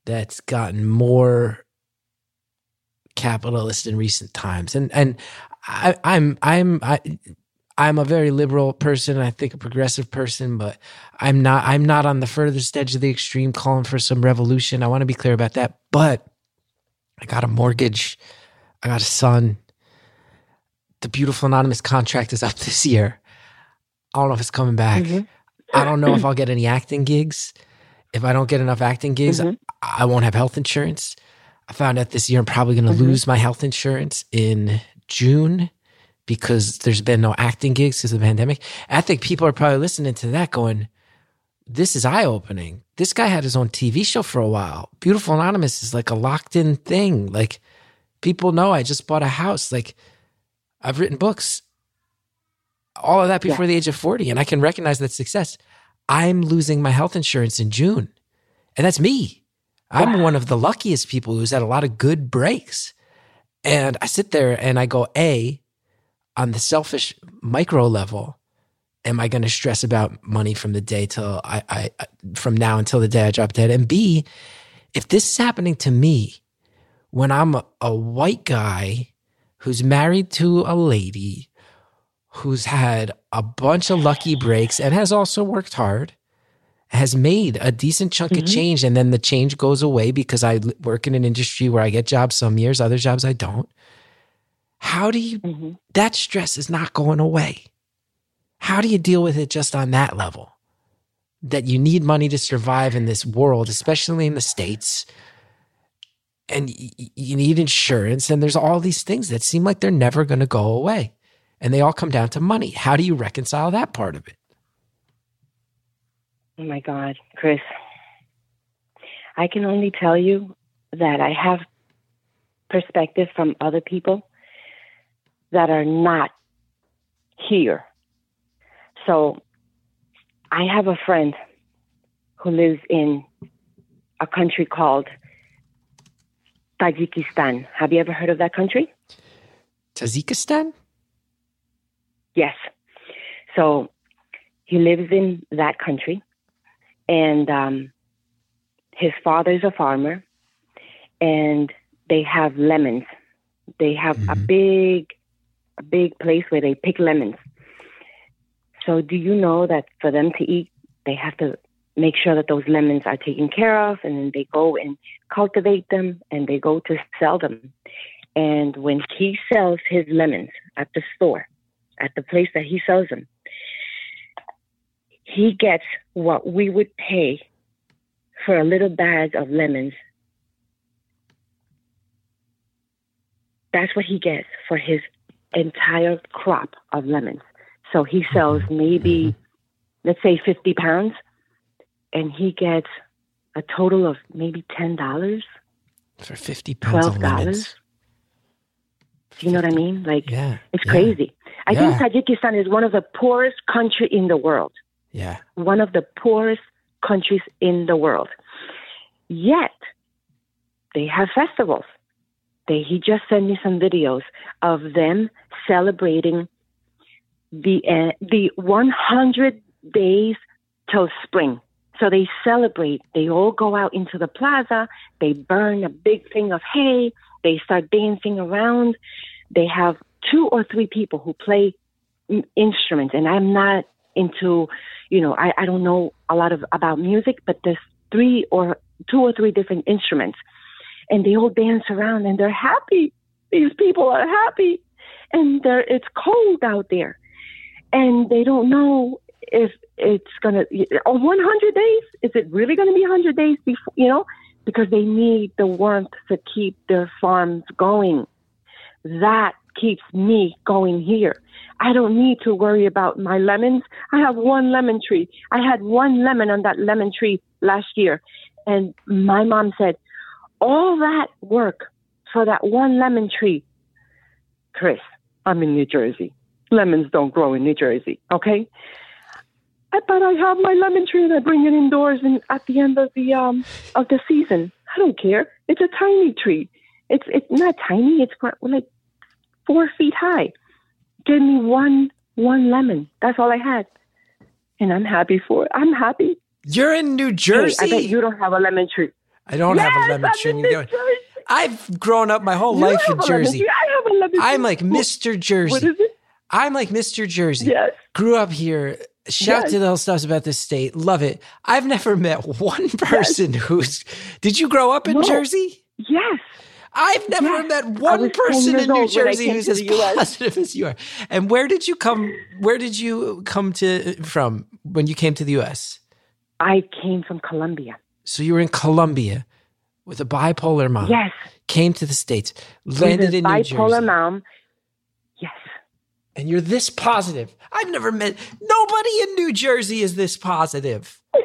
that's gotten more capitalist in recent times? And and I, I'm I'm I, I'm a very liberal person. I think a progressive person, but I'm not. I'm not on the furthest edge of the extreme, calling for some revolution. I want to be clear about that. But I got a mortgage. I got a son. The beautiful anonymous contract is up this year. I don't know if it's coming back. Mhm. I don't know if I'll get any acting gigs. If I don't get enough acting gigs, Mhm. I won't have health insurance. I found out this year I'm probably going to Mhm. lose my health insurance in June because there's been no acting gigs because of the pandemic. I think people are probably listening to that going, this is eye opening. This guy had his own TV show for a while. Beautiful Anonymous is like a locked in thing. Like people know I just bought a house. Like I've written books, all of that before the age of 40, and I can recognize that success. I'm losing my health insurance in June, and that's me. I'm one of the luckiest people who's had a lot of good breaks. And I sit there and I go, A, on the selfish micro level, am I going to stress about money from the day till I, I, I- from now until the day I drop dead? And B, if this is happening to me when I'm a, a white guy who's married to a lady who's had a bunch of lucky breaks and has also worked hard, has made a decent chunk of change, and then the change goes away because I work in an industry where I get jobs some years, other jobs I don't. How do you, Mhm. that stress is not going away. How do you deal with it just on that level? that you need money to survive in this world, especially in the States. And you need insurance, and there's all these things that seem like they're never going to go away. And they all come down to money. How do you reconcile that part of it? Oh my God, Chris. I can only tell you that I have perspective from other people that are not here. So I have a friend who lives in a country called Tajikistan. Have you ever heard of that country? Tajikistan? Yes. So he lives in that country, and um, his father is a farmer, and they have lemons. They have a Mhm. big, a big place where they pick lemons. So, do you know that for them to eat, they have to make sure that those lemons are taken care of, and then they go and cultivate them, and they go to sell them. And when he sells his lemons at the store, at the place that he sells them, he gets what we would pay for a little bag of lemons. That's what he gets for his entire crop of lemons. So he sells maybe, let's say, 50 pounds, and he gets a total of maybe $10, For 50 pounds of $12. lemons. Do you know what I mean? Like, Yeah. it's yeah, crazy. I Yeah. think Tajikistan is one of the poorest country in the world. Yeah. one of the poorest countries in the world. Yet, they have festivals. They, he just sent me some videos of them celebrating the uh, the 100 days till spring. So they celebrate. They all go out into the plaza. They burn a big thing of hay. They start dancing around. They have two or three people who play mm, instruments, and I'm not into you know, I, I don't know a lot of about music, but there's three or two or three different instruments, and they all dance around and they're happy. These people are happy, and it's cold out there, and they don't know if it's gonna on 100 days. Is it really gonna be 100 days before you know? Because they need the warmth to keep their farms going. That keeps me going here. I don't need to worry about my lemons. I have one lemon tree. I had one lemon on that lemon tree last year. And my mom said, all that work for that one lemon tree. Chris, I'm in New Jersey. Lemons don't grow in New Jersey, okay? But I have my lemon tree and I bring it indoors and at the end of the um of the season. I don't care. It's a tiny tree. It's it's not tiny. It's gr- like four feet high gave me one one lemon. That's all I had, and I'm happy for it. I'm happy. You're in New Hey, Jersey. I bet you don't have a lemon tree. I don't have a lemon I'm tree. in New Jersey. I've grown up my whole You life in Jersey. I have a lemon tree. I'm like Mr. Jersey. is it? I'm like Mr. Jersey. Yes. Grew up here. Shout Yes. to the stuff about this state. Love it. I've never met one person who's. Did you grow up in No. Jersey? Yes. I've never Yes. met one person in New old when I Jersey who's as positive as you are. And where did you come? Where did you come to from when you came to the U.S.? I came from Colombia. So you were in Colombia with a bipolar mom. Yes. Came to the states, landed in New Jersey. bipolar mom. Yes. and you're this positive. I've never met nobody in New Jersey is this positive.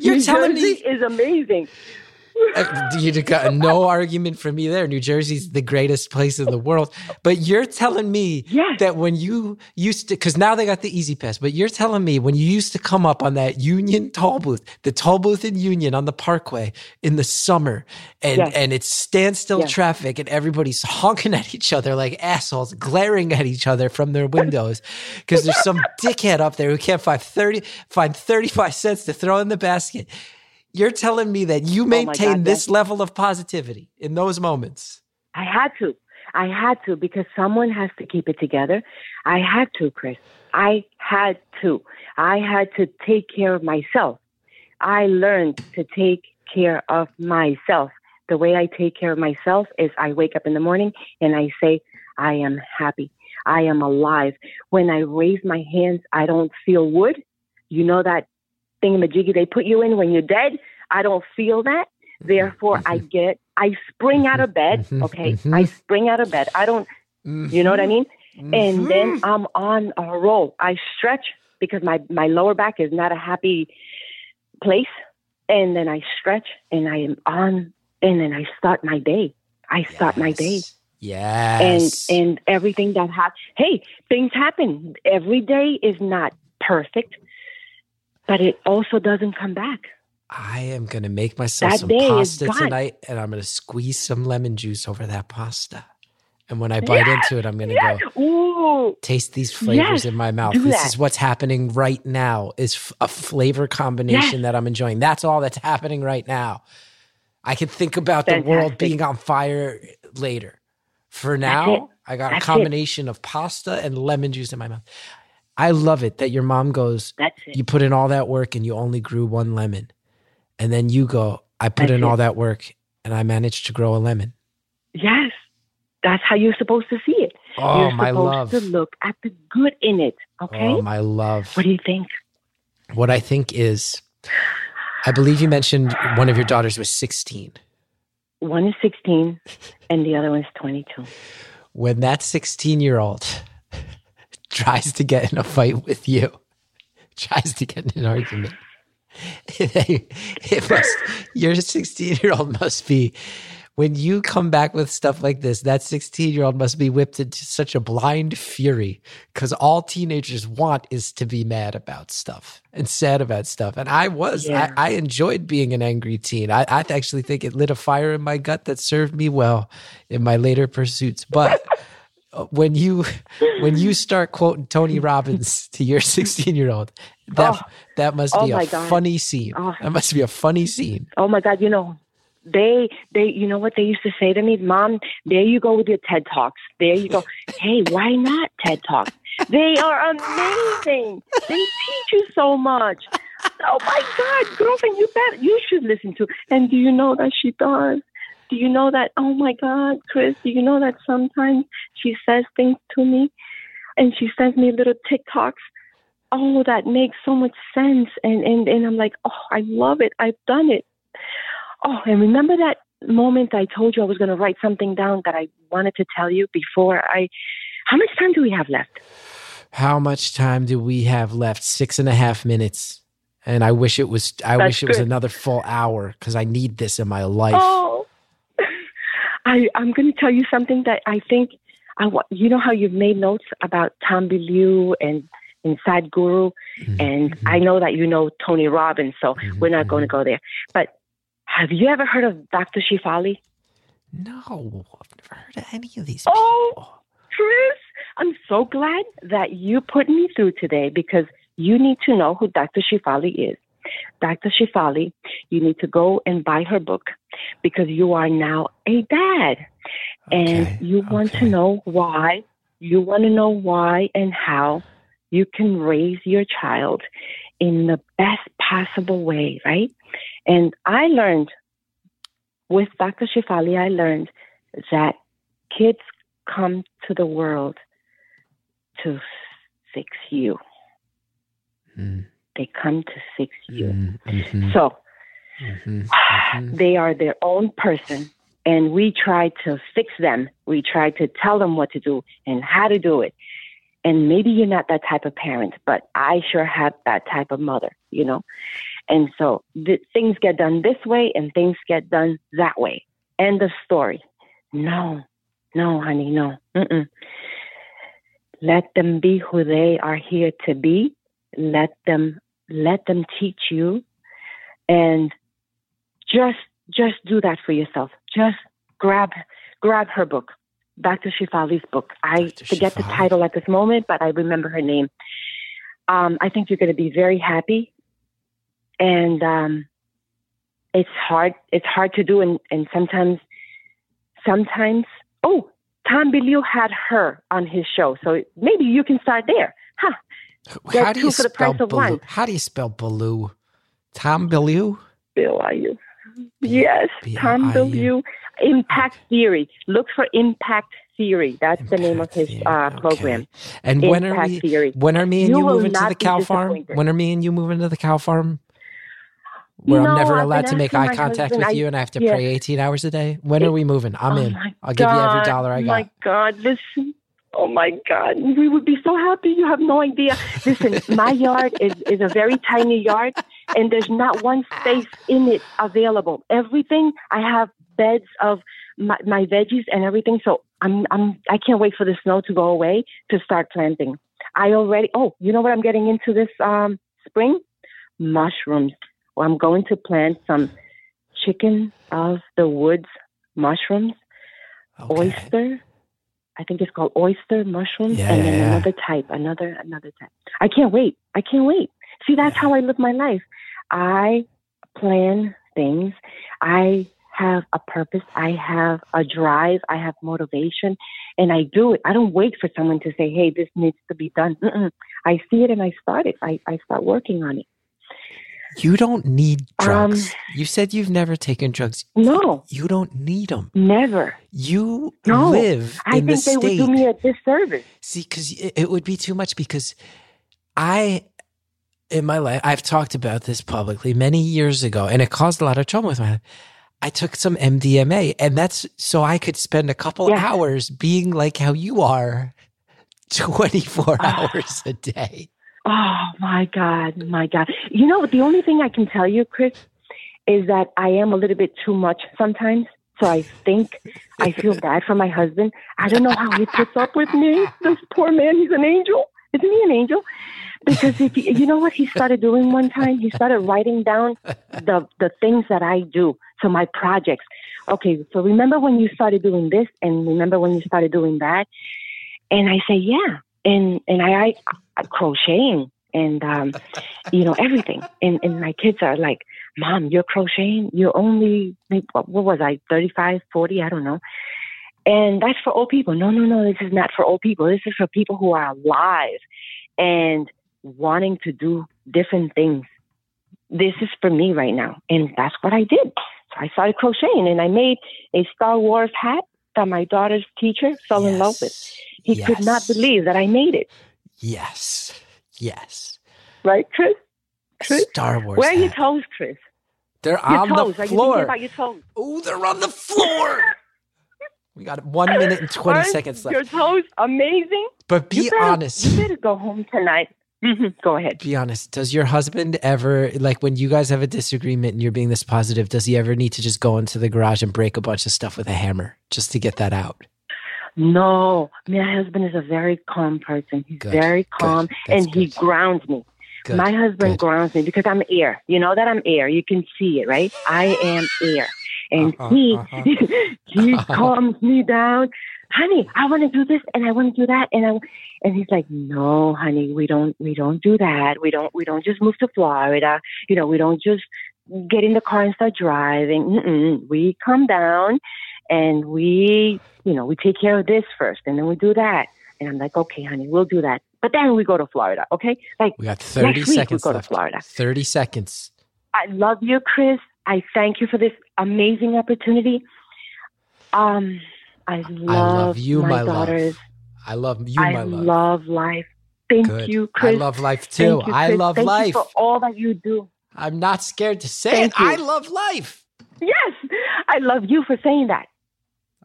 You're New telling Jersey me- is amazing. Uh, you got no argument from me there. New Jersey's the greatest place in the world. But you're telling me Yes. that when you used to, because now they got the E-ZPass, but you're telling me when you used to come up on that Union toll booth, the toll booth in Union on the Parkway in the summer, and, Yes. and it's standstill Yes. traffic, and everybody's honking at each other like assholes, glaring at each other from their windows because there's some dickhead up there who can't find 30, find 35 cents to throw in the basket. You're telling me that you Oh maintain God, this yes. level of positivity in those moments. I had to. I had to because someone has to keep it together. I had to, Chris. I had to. I had to take care of myself. I learned to take care of myself. The way I take care of myself is I wake up in the morning and I say, I am happy. I am alive. When I raise my hands, I don't feel wood. You know that thingamajiggy they put you in when you're dead? I don't feel that. Mm-hmm. Therefore, I mm-hmm. get, I spring out of bed. Mm-hmm. Okay. I spring out of bed. I don't, you know what I mean? And then I'm on a roll. I stretch because my, my lower back is not a happy place. And then I stretch and I am on, and then I start my day. I start my day Yes. and and everything that happens. Hey, things happen. Every day is not perfect, but it also doesn't come back. I am going to make myself That some pasta tonight and I'm going to squeeze some lemon juice over that pasta. And when I bite into it, I'm going to Yes. go, Ooh. taste these flavors Yes, in my mouth. This that. is what's happening right now is f- a flavor combination Yes. that I'm enjoying. That's all that's happening right now. I can think about the world being on fire later. For now, I got That's a it. combination of pasta and lemon juice in my mouth. I love it that your mom goes, That's it. you put in all that work and you only grew one lemon. And then you go, I put That's in it. all that work and I managed to grow a lemon. Yes, that's how you're supposed to see it. Oh, you're my supposed love. to look at the good in it. Okay. Oh, my love. what do you think? What I think is, I believe you mentioned one of your daughters was 16. One is 16, and the other one is 22. When that 16 year old tries to get in a fight with you, tries to get in an argument, it must, your 16 year old must be, when you come back with stuff like this, that 16 year old must be whipped into such a blind fury because all teenagers want is to be mad about stuff and sad about stuff. And I was, Yeah. I, I enjoyed being an angry teen. I, I actually think it lit a fire in my gut that served me well in my later pursuits. But when you when you start quoting Tony Robbins to your 16 year old, that Oh. that must Oh be a God. funny scene. Oh. That must be a funny scene. Oh my God, you know, they they you know what they used to say to me, Mom, there you go with your TED Talks. There you go. hey, why not TED Talks? They are amazing. They teach you so much. Oh my God, girlfriend, you better you should listen to. And do you know that she does? Do you know that? Oh my God, Chris, do you know that sometimes she says things to me and she sends me little TikToks? Oh, that makes so much sense. And, and, and I'm like, oh, I love it. I've done it. Oh, and remember that moment I told you I was going to write something down that I wanted to tell you before I. How much time do we have left? How much time do we have left? Six and a half minutes. And I wish it was I That's wish it was another full hour because I need this in my life. Oh, I, I'm going to tell you something that I think I you know how you've made notes about Tom Bilyeu and Inside Guru, Mhm, and I know that you know Tony Robbins, so mhm, we're not going to go there. But have you ever heard of Dr. Shefali? No, I've never heard of any of these people. Oh, Chris, I'm so glad that you put me through today because you need to know who Dr. Shefali is. Dr. Shefali, you need to go and buy her book because you are now a dad. And Okay, you want okay. to know why. You want to know why and how you can raise your child in the best possible way, right? And I learned with Dr. Shefali, I learned that kids come to the world to fix you. Mm, They come to fix you. mm, mhm, So mhm, mhm. they are their own person, and we try to fix them. We try to tell them what to do and how to do it. And maybe you're not that type of parent, but I sure have that type of mother, you know? And so th- things get done this way and things get done that way. End of story. No, no, honey, no. Mm-mm. Let them be who they are here to be. Let them let them teach you, and just just do that for yourself. Just grab grab her book, Dr. Shefali's book. I Dr. forget the title at this moment, but I remember her name. Um, I think you're going to be very happy, and um, it's hard. It's hard to do, and, and sometimes, sometimes. Oh, Tom Bilyeu had her on his show, so maybe you can start there, huh? How do for the spell price of one. How do you spell Bilyeu? Tom Bilyeu? Bill, are you? Yes, B- Tom. Bilyeu. Impact theory. Look for impact Theory. That's the name of his uh, okay. program. And when are we? Theory. When are me and You you, moving to the cow farm? When are me and you moving to the cow farm? Where I'm never I've allowed to make eye contact husband, with I- you, and I have to yeah. pray 18 hours a day. When are we moving? I'm Oh in. I'll give you every dollar I got. My God, listen. Oh my God, we would be so happy. You have no idea. Listen, my yard is, is a very tiny yard, and there's not one space in it available. Everything I have beds of my, my veggies and everything. So I'm I'm I can't wait for the snow to go away to start planting. I already. Oh, you know what I'm getting into this um, spring? Mushrooms. Well, I'm going to plant some chicken of the woods mushrooms Okay. oyster. I think it's called oyster mushrooms, Yeah, and then yeah, another type, another another type. I can't wait. I can't wait. See, that's how I live my life. I plan things. I have a purpose. I have a drive. I have motivation, and I do it. I don't wait for someone to say, "Hey, this needs to be done." Mm-mm. I see it and I start it. I, I start working on it. You don't need drugs. Um, you said you've never taken drugs. No, You don't need them. never. You No, live I in the think they state. would do me a disservice. See, because it, would be too much. Because I, in my life, I've talked about this publicly many years ago, and it caused a lot of trouble with my life. I took some MDMA, and that's so I could spend a couple Yeah. hours being like how you are, twenty four Ah. hours a day. Oh my God, my God. You know, the only thing I can tell you, Chris, is that I am a little bit too much sometimes. So I think I feel bad for my husband. I don't know how he puts up with me. This poor man, he's an angel. Isn't he an angel? Because if you, you know what he started doing one time, he started writing down the the things that I do. So my projects. Okay, so remember when you started doing this, and remember when you started doing that, and I say, yeah, and and I, I crocheting and um, you know everything, and and my kids are like, mom, you're crocheting. You're only what what was I, 35, 40, I don't know. And that's for old people. No, no, no. This is not for old people. This is for people who are alive and wanting to do different things. This is for me right now. And that's what I did. So I started crocheting and I made a Star Wars hat that my daughter's teacher fell in love with. Yes. He could not believe that I made it. Yes, yes. Right, Chris? Chris? Star Wars. Where are your toes, Chris? They're Your on toes. the Are you thinking about your toes? Oh, they're on the floor. we got one minute and 20 Aren't seconds left. Your toes amazing. But be you better, honest. You better go home tonight. Mhm. Go ahead. Be honest. Does your husband ever, like when you guys have a disagreement and you're being this positive, does he ever need to just go into the garage and break a bunch of stuff with a hammer just to get that out? No, my husband is a very calm person. He's Good, very calm, and he grounds me. Good. My husband good. grounds me because I'm air. You know that I'm air. You can see it, right? I am air, and Uh-huh, he uh-huh. he calms me down. Honey, I want to do this and I want to do that, and I and he's like, no, honey, we don't we don't do that. We don't we don't just move to Florida. You know, we don't just get in the car and start driving. Mm-mm. We come down and we you know we take care of this first, and then we do that. And I'm like, okay, honey, we'll do that. But then we go to Florida, okay? Like We got 30 Next week we seconds go to. Florida. 30 seconds. I love you, Chris. I thank you for this amazing opportunity. Um, I love, love you, my love. daughters. I love you, I my love. love life. Thank Good. you, Chris. I love life too. you, I love Thank life. You for all that you do. I'm not scared to say Thank it. you. I love life. Yes, I love you for saying that.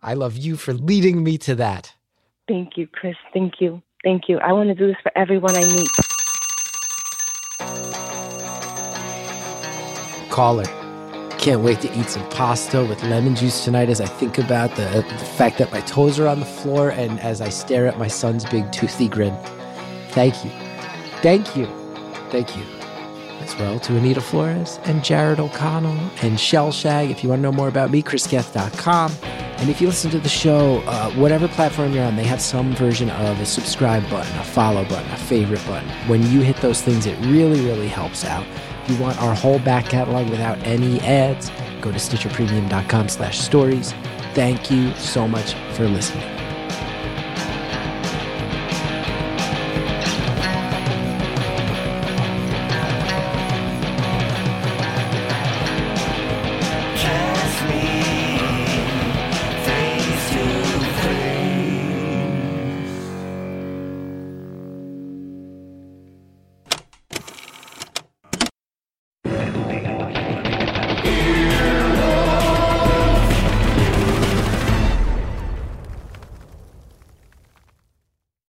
I love you for leading me to that. Thank you, Chris. Thank you. Thank you. I want to do this for everyone I meet. Caller. Can't wait to eat some pasta with lemon juice tonight as I think about the, the fact that my toes are on the floor and as I stare at my son's big toothy grin. Thank you. Thank you. Thank you. As well to Anita Flores and Jared O'Connell and Shellshag. If you want to know more about me, chrisgeth.com. And if you listen to the show, uh, whatever platform you're on, they have some version of a subscribe button, a follow button, a favorite button. When you hit those things, it really, really helps out. If you want our whole back catalog without any ads, go to stitcherpremium.com slash stories. Thank you so much for listening.